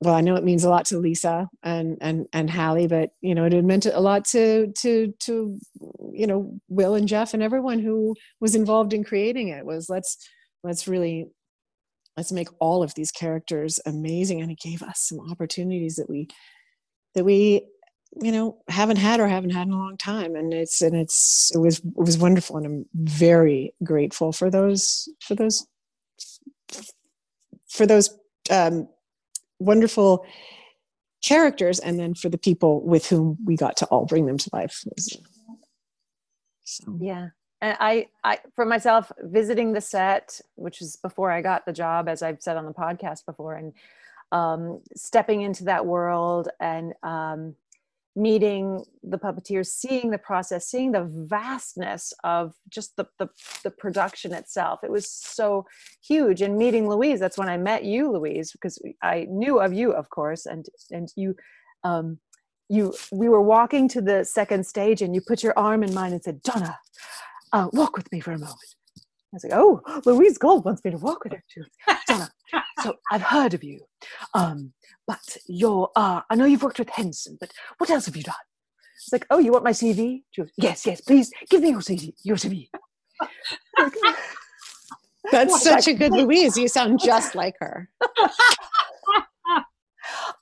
well i know it means a lot to lisa and and and hallie but you know it meant a lot to to to you know will and jeff and everyone who was involved in creating it was let's let's really let's make all of these characters amazing and it gave us some opportunities that we that we you know haven't had or haven't had in a long time. And it's and it's it was it was wonderful and i'm very grateful for those for those for those um, wonderful characters and then for the people with whom we got to all bring them to life. So yeah and I, I for myself visiting the set which is before i got the job as i've said on the podcast before and um, stepping into that world and um, meeting the puppeteers seeing the process seeing the vastness of just the, the, the production itself it was so huge. And meeting louise that's when i met you louise because i knew of you of course and and you um, you we were walking to the second stage and you put your arm in mine and said donna uh, walk with me for a moment. I was like, oh, Louise Gold wants me to walk with her too. Donna, *laughs* so I've heard of you. Um, but you're, uh, I know you've worked with Henson, but what else have you done? It's like, oh, you want my CV? Goes, yes, yes, please give me your CV. Your CV. *laughs* That's such a good Louise. You sound just like her. *laughs*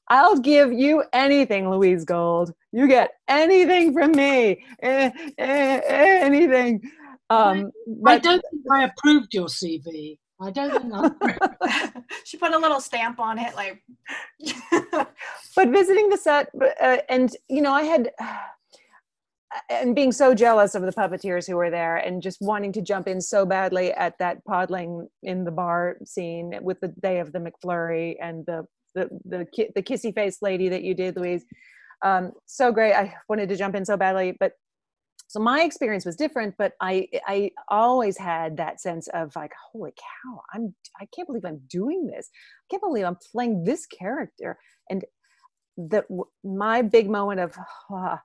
I'll give you anything, Louise Gold. You get anything from me. Eh, eh, eh, anything. Um, but, I don't think I approved your CV. I don't think I she put a little stamp on it, like. *laughs* but visiting the set, uh, and you know, I had. *sighs* and being so jealous of the puppeteers who were there and just wanting to jump in so badly at that podling in the bar scene with the day of the McFlurry and the the the the kissy face lady that you did, Louise. Um, so great. I wanted to jump in so badly, but so my experience was different. But I I always had that sense of like, holy cow, I'm I can't believe I'm doing this. I can't believe I'm playing this character. And that my big moment of uh,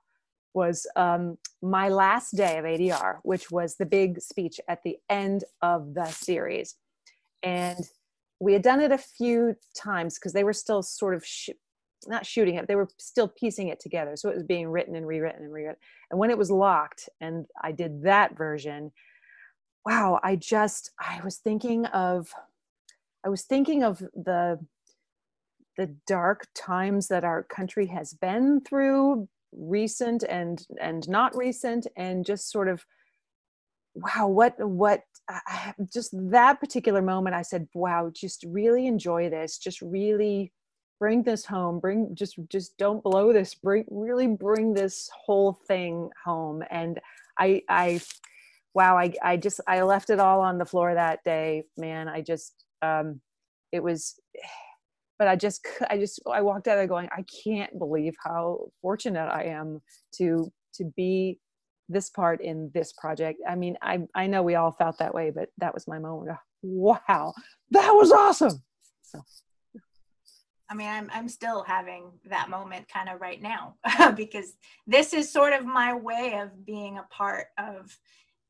was um, my last day of ADR, which was the big speech at the end of the series, and we had done it a few times because they were still sort of sh- not shooting it they were still piecing it together. So it was being written and rewritten and rewritten. And when it was locked and i did that version wow i just i was thinking of i was thinking of the the dark times that our country has been through recent and and not recent and just sort of wow what what I, just that particular moment i said wow just really enjoy this. Just really bring this home. Bring just just don't blow this. Bring really bring this whole thing home. And i i wow i i just i left it all on the floor that day man. I just um it was *sighs* but i just i just i walked out there going i can't believe how fortunate i am to to be this part in this project. I mean, I I know we all felt that way, but that was my moment. Wow, that was awesome. So. I mean, I'm I'm still having that moment kind of right now *laughs* because this is sort of my way of being a part of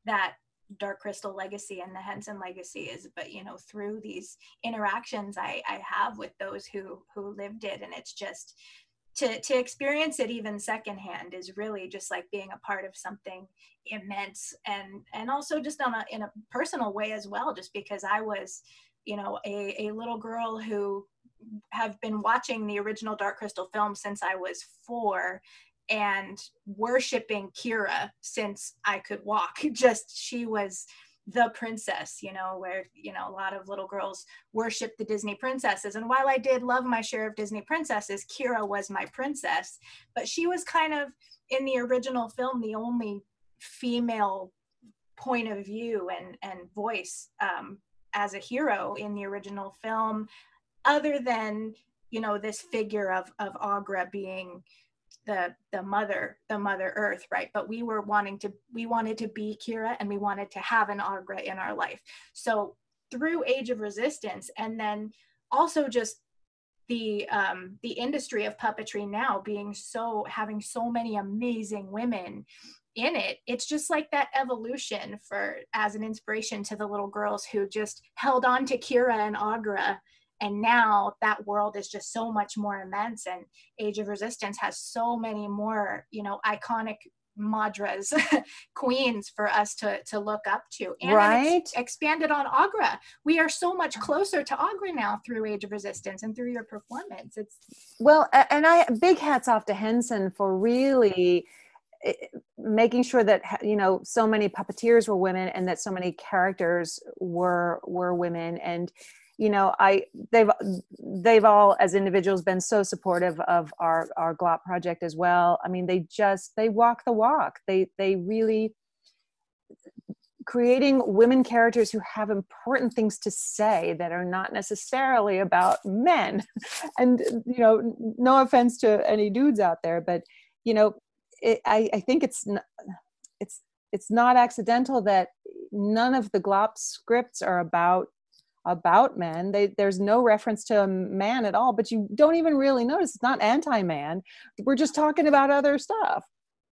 that Dark Crystal legacy and the Henson legacy is, but you know, through these interactions I, I have with those who who lived it, and it's just to to experience it even secondhand is really just like being a part of something immense, and and also just on a in a personal way as well, just because I was, you know, a a little girl who have been watching the original Dark Crystal film since I was four and worshiping Kira since I could walk. *laughs* Just she was the princess, you know, where, you know, a lot of little girls worship the Disney princesses. And while I did love my share of Disney princesses, Kira was my princess. But she was kind of in the original film the only female point of view and, and voice um, as a hero in the original film, other than, you know, this figure of, of Aughra being the the mother the mother earth right? But we were wanting to we wanted to be kira and we wanted to have an Aughra in our life. So through age of resistance and then also just the um the industry of puppetry now being so having so many amazing women in it it's just like that evolution for as an inspiration to the little girls who just held on to kira and aughra and now that world is just so much more immense and age of resistance has so many more you know iconic maudras *laughs* queens for us to to look up to. And right? expanded on Aughra. We are so much closer to Aughra now through age of resistance and through your performance. It's well and i big hats off to henson for really eh, making sure that you know so many puppeteers were women and that so many characters were were women. And you know i they've they've all as individuals been so supportive of our our glop project as well. I mean they just they walk the walk. They they really creating women characters who have important things to say that are not necessarily about men. *laughs* And you know no offense to any dudes out there but you know it, I, I think it's it's it's not accidental that none of the glop scripts are about about men. They, there's no reference to a man at all, but you don't even really notice. It's not anti-man. We're just talking about other stuff.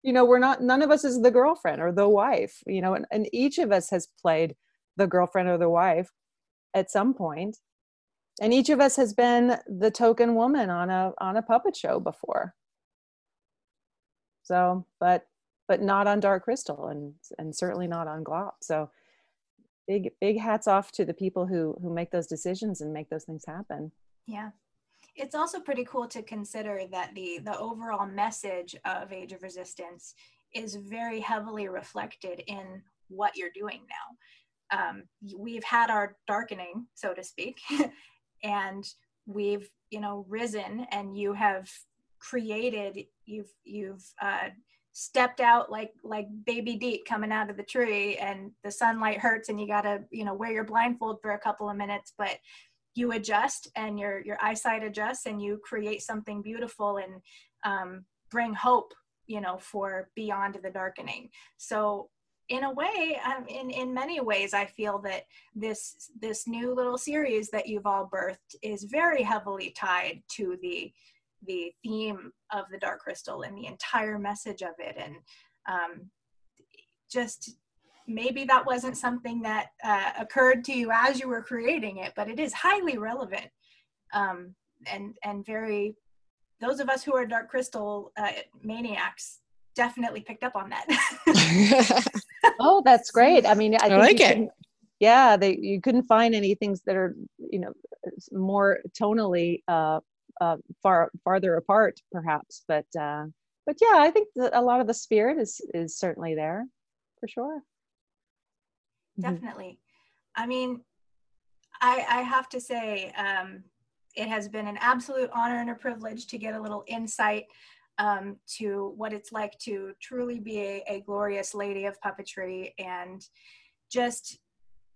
You know, we're not. None of us is the girlfriend or the wife. You know, and, and each of us has played the girlfriend or the wife at some point, and each of us has been the token woman on a on a puppet show before. So, but but not on Dark Crystal, and and certainly not on Glop. So big big hats off to the people who who make those decisions and make those things happen. Yeah. It's also pretty cool to consider that the the overall message of age of resistance is very heavily reflected in what you're doing now. Um, we've had our darkening so to speak *laughs* and we've you know risen and you have created you've you've uh, stepped out like like baby Deet coming out of the tree and the sunlight hurts and you got to you know wear your blindfold for a couple of minutes but you adjust and your your eyesight adjusts and you create something beautiful and um, bring hope you know for beyond the darkening. So in a way um, in in many ways i feel that this this new little series that you've all birthed is very heavily tied to the the theme of the dark crystal and the entire message of it. And um, just maybe that wasn't something that uh, occurred to you as you were creating it but it is highly relevant. Um, and and very those of us who are dark crystal uh, maniacs definitely picked up on that. *laughs* Oh that's great. I mean i, I like it. yeah they you couldn't find any things that are you know more tonally uh, uh, far farther apart perhaps but uh, but yeah i think a lot of the spirit is is certainly there for sure mm-hmm. definitely i mean i i have to say um, it has been an absolute honor and a privilege to get a little insight um, to what it's like to truly be a, a glorious lady of puppetry and just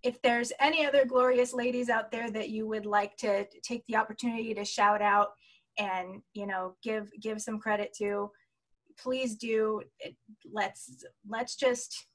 if there's any other glorious ladies out there that you would like to take the opportunity to shout out and you know give give some credit to please do. Let's let's just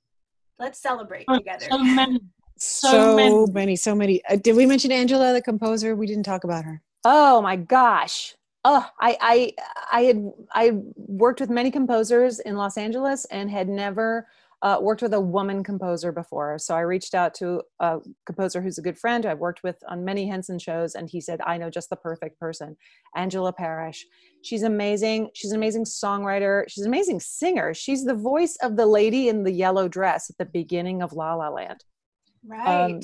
let's celebrate together. so many. So, so many. many so many. Uh, did we mention angela the composer? We didn't talk about her. Oh my gosh. Oh, I, I, I had, I worked with many composers in Los Angeles and had never uh, worked with a woman composer before. So I reached out to a composer who's a good friend I've worked with on many Henson shows, and he said, I know just the perfect person, Angela Parrish. She's amazing. She's an amazing songwriter. She's an amazing singer. She's the voice of the lady in the yellow dress at the beginning of La La Land. Right. Um,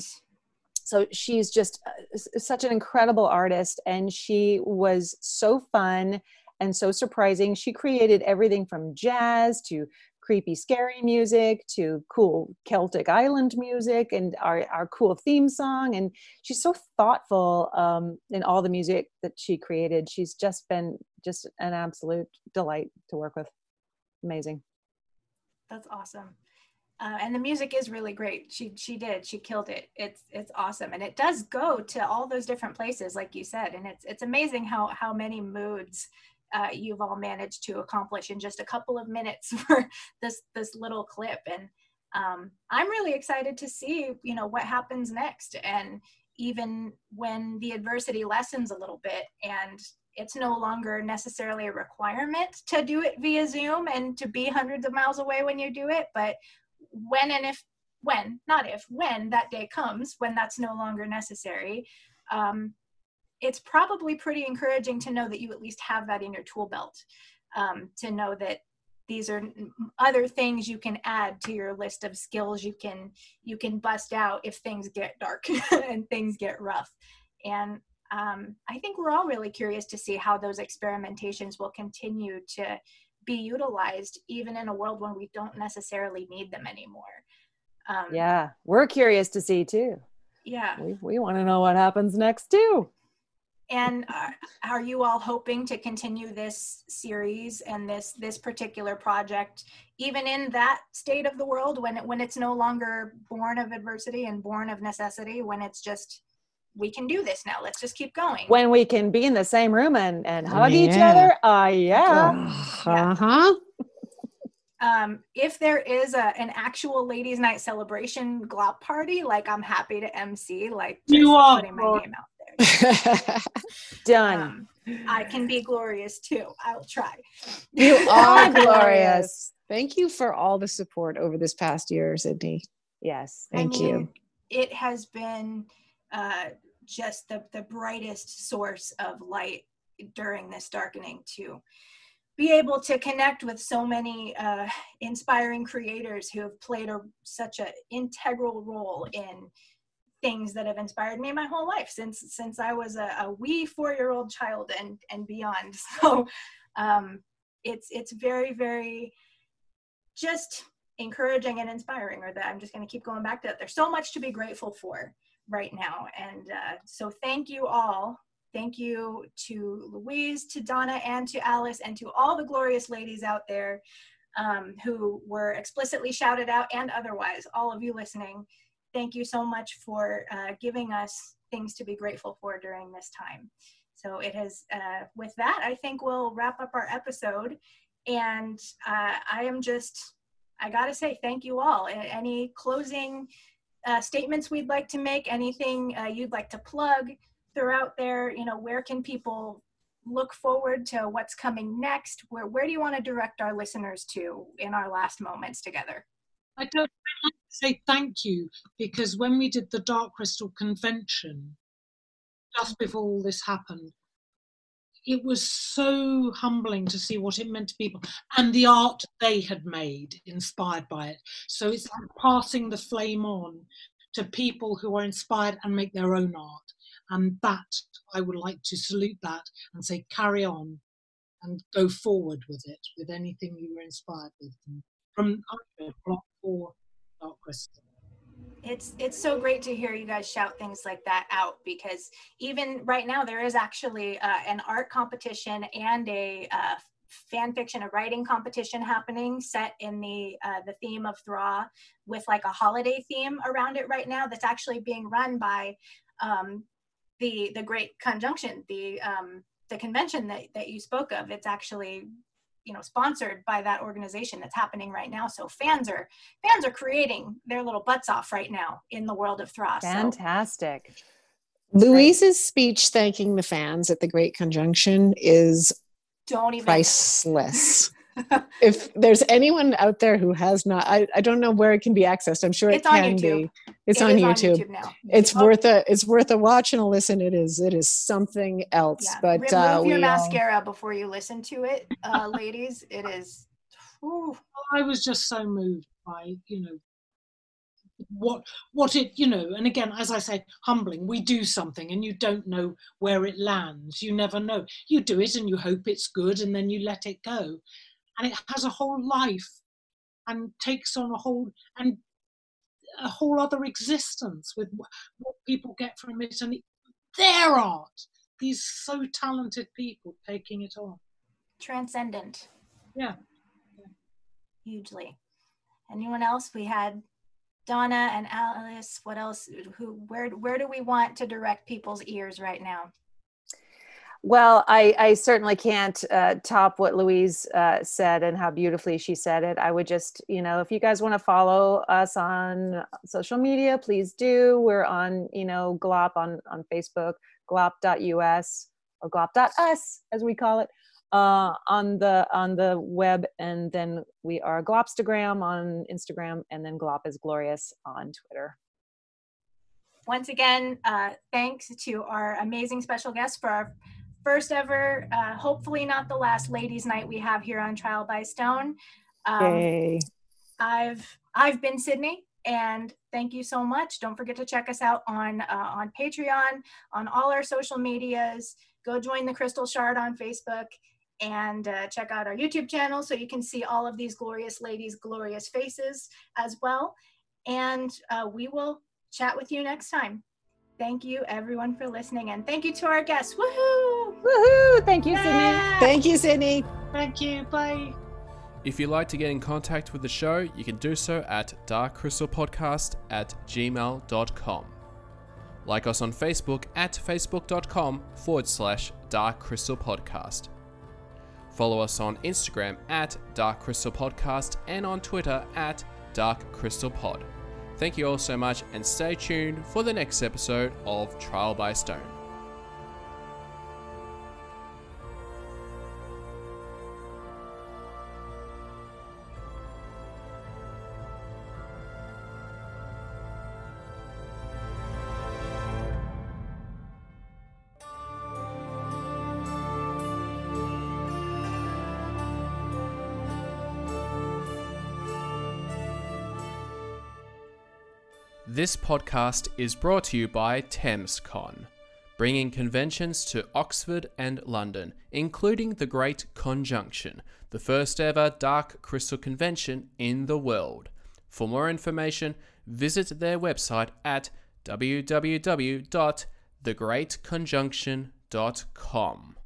so she's just uh, such an incredible artist and she was so fun and so surprising she created everything from jazz to creepy scary music to cool celtic island music and our, our cool theme song. And she's so thoughtful um, in all the music that she created. She's just been just an absolute delight to work with. Amazing. That's awesome. Uh, and the music is really great. She she did. She killed it. It's it's awesome, and it does go to all those different places, like you said, and it's it's amazing how how many moods uh, you've all managed to accomplish in just a couple of minutes *laughs* for this this little clip. And um, I'm really excited to see you know what happens next, and even when the adversity lessens a little bit and it's no longer necessarily a requirement to do it via Zoom and to be hundreds of miles away when you do it, but when and if when not if when that day comes when that's no longer necessary um, it's probably pretty encouraging to know that you at least have that in your tool belt um, to know that these are other things you can add to your list of skills you can you can bust out if things get dark *laughs* and things get rough and um, i think we're all really curious to see how those experimentations will continue to be utilized even in a world when we don't necessarily need them anymore. Um, yeah, we're curious to see too. Yeah, we, we want to know what happens next too. And uh, are you all hoping to continue this series and this this particular project, even in that state of the world when it, when it's no longer born of adversity and born of necessity, when it's just we can do this now. Let's just keep going. When we can be in the same room and, and hug yeah. each other. Uh, yeah. Uh-huh. Um, if there is a, an actual ladies night celebration glop party, like I'm happy to MC, like you are putting my name out there. *laughs* Done. Um, I can be glorious too. I'll try. You *laughs* are *laughs* glorious. Thank you for all the support over this past year, Sydney. Yes. Thank I mean, you. It has been uh, just the, the brightest source of light during this darkening to be able to connect with so many uh, inspiring creators who have played a, such an integral role in things that have inspired me my whole life since since I was a, a wee four year old child and and beyond. *laughs* So um, it's it's very very just encouraging and inspiring. Or that I'm just going to keep going back to it. There's so much to be grateful for right now. And uh, so thank you all. Thank you to Louise, to Donna, and to Alice, and to all the glorious ladies out there um, who were explicitly shouted out and otherwise, all of you listening. Thank you so much for uh, giving us things to be grateful for during this time. So it has, uh, with that, I think we'll wrap up our episode. And uh, I am just, I gotta say, thank you all. Any closing uh, statements we'd like to make, anything uh, you'd like to plug throughout there, you know, where can people look forward to what's coming next? Where, where do you want to direct our listeners to in our last moments together? I don't to say thank you because when we did the Dark Crystal convention, just before all this happened, it was so humbling to see what it meant to people and the art they had made inspired by it. So it's like passing the flame on to people who are inspired and make their own art. And that, I would like to salute that and say, carry on and go forward with it, with anything you were inspired with. From Block 4 Dark Crystal it's it's so great to hear you guys shout things like that out because even right now there is actually uh, an art competition and a uh, fan fiction a writing competition happening set in the uh, the theme of Thra with like a holiday theme around it right now that's actually being run by um, the the Great Conjunction the um, the convention that, that you spoke of it's actually you know sponsored by that organization that's happening right now so fans are fans are creating their little butts off right now in the world of Thra fantastic so, Louise's speech thanking the fans at the Great Conjunction is Don't even. priceless. If there's anyone out there who has not, I, I don't know where it can be accessed. I'm sure It's it on can be. It's It on is YouTube. now. It's Oh, worth a it's worth a watch and a listen. It is it is something else. Yeah. But Remove uh, your we all- mascara before you listen to it, uh, *laughs* ladies. It is. whew. I was just so moved by you know what what it you know and again as i say humbling we do something and you don't know where it lands you never know you do it and you hope it's good and then you let it go and it has a whole life and takes on a whole and a whole other existence with what people get from it and it, their art these so talented people taking it on Transcendent. yeah hugely. Anyone else? We had Donna and Alice. What else? Who? Where? Where do we want to direct people's ears right now? Well, I, I certainly can't uh, top what Louise uh, said and how beautifully she said it. I would just, you know, if you guys want to follow us on social media, please do. We're on, you know, GLOP on, on Facebook, glop.us or glop.us as we call it uh, on the on the web, and then we are Glopstagram on Instagram, and then Glop is glorious on Twitter. Once again, uh, thanks to our amazing special guest for our first ever, uh, hopefully not the last ladies' night we have here on Trial by Stone. Um, Yay! I've I've been Sydney, and thank you so much. Don't forget to check us out on uh, on Patreon, on all our social medias. Go join the Crystal Shard on Facebook, and uh, check out our YouTube channel so you can see all of these glorious ladies' glorious faces as well. And uh, we will chat with you next time. Thank you, everyone, for listening, and thank you to our guests. Woohoo! Woohoo! Thank you, Sydney. Yeah! Thank you, Sydney. thank you bye If you'd like to get in contact with the show, you can do so at darkcrystalpodcast at gmail.com. Like us on Facebook at facebook.com forward slash darkcrystalpodcast. Follow us on Instagram at darkcrystalpodcast and on Twitter at darkcrystalpod. Thank you all so much and stay tuned for the next episode of Trial by Stone. This podcast is brought to you by ThamesCon, bringing conventions to Oxford and London, including the Great Conjunction, the first ever dark crystal convention in the world. For more information, visit their website at www.thegreatconjunction.com.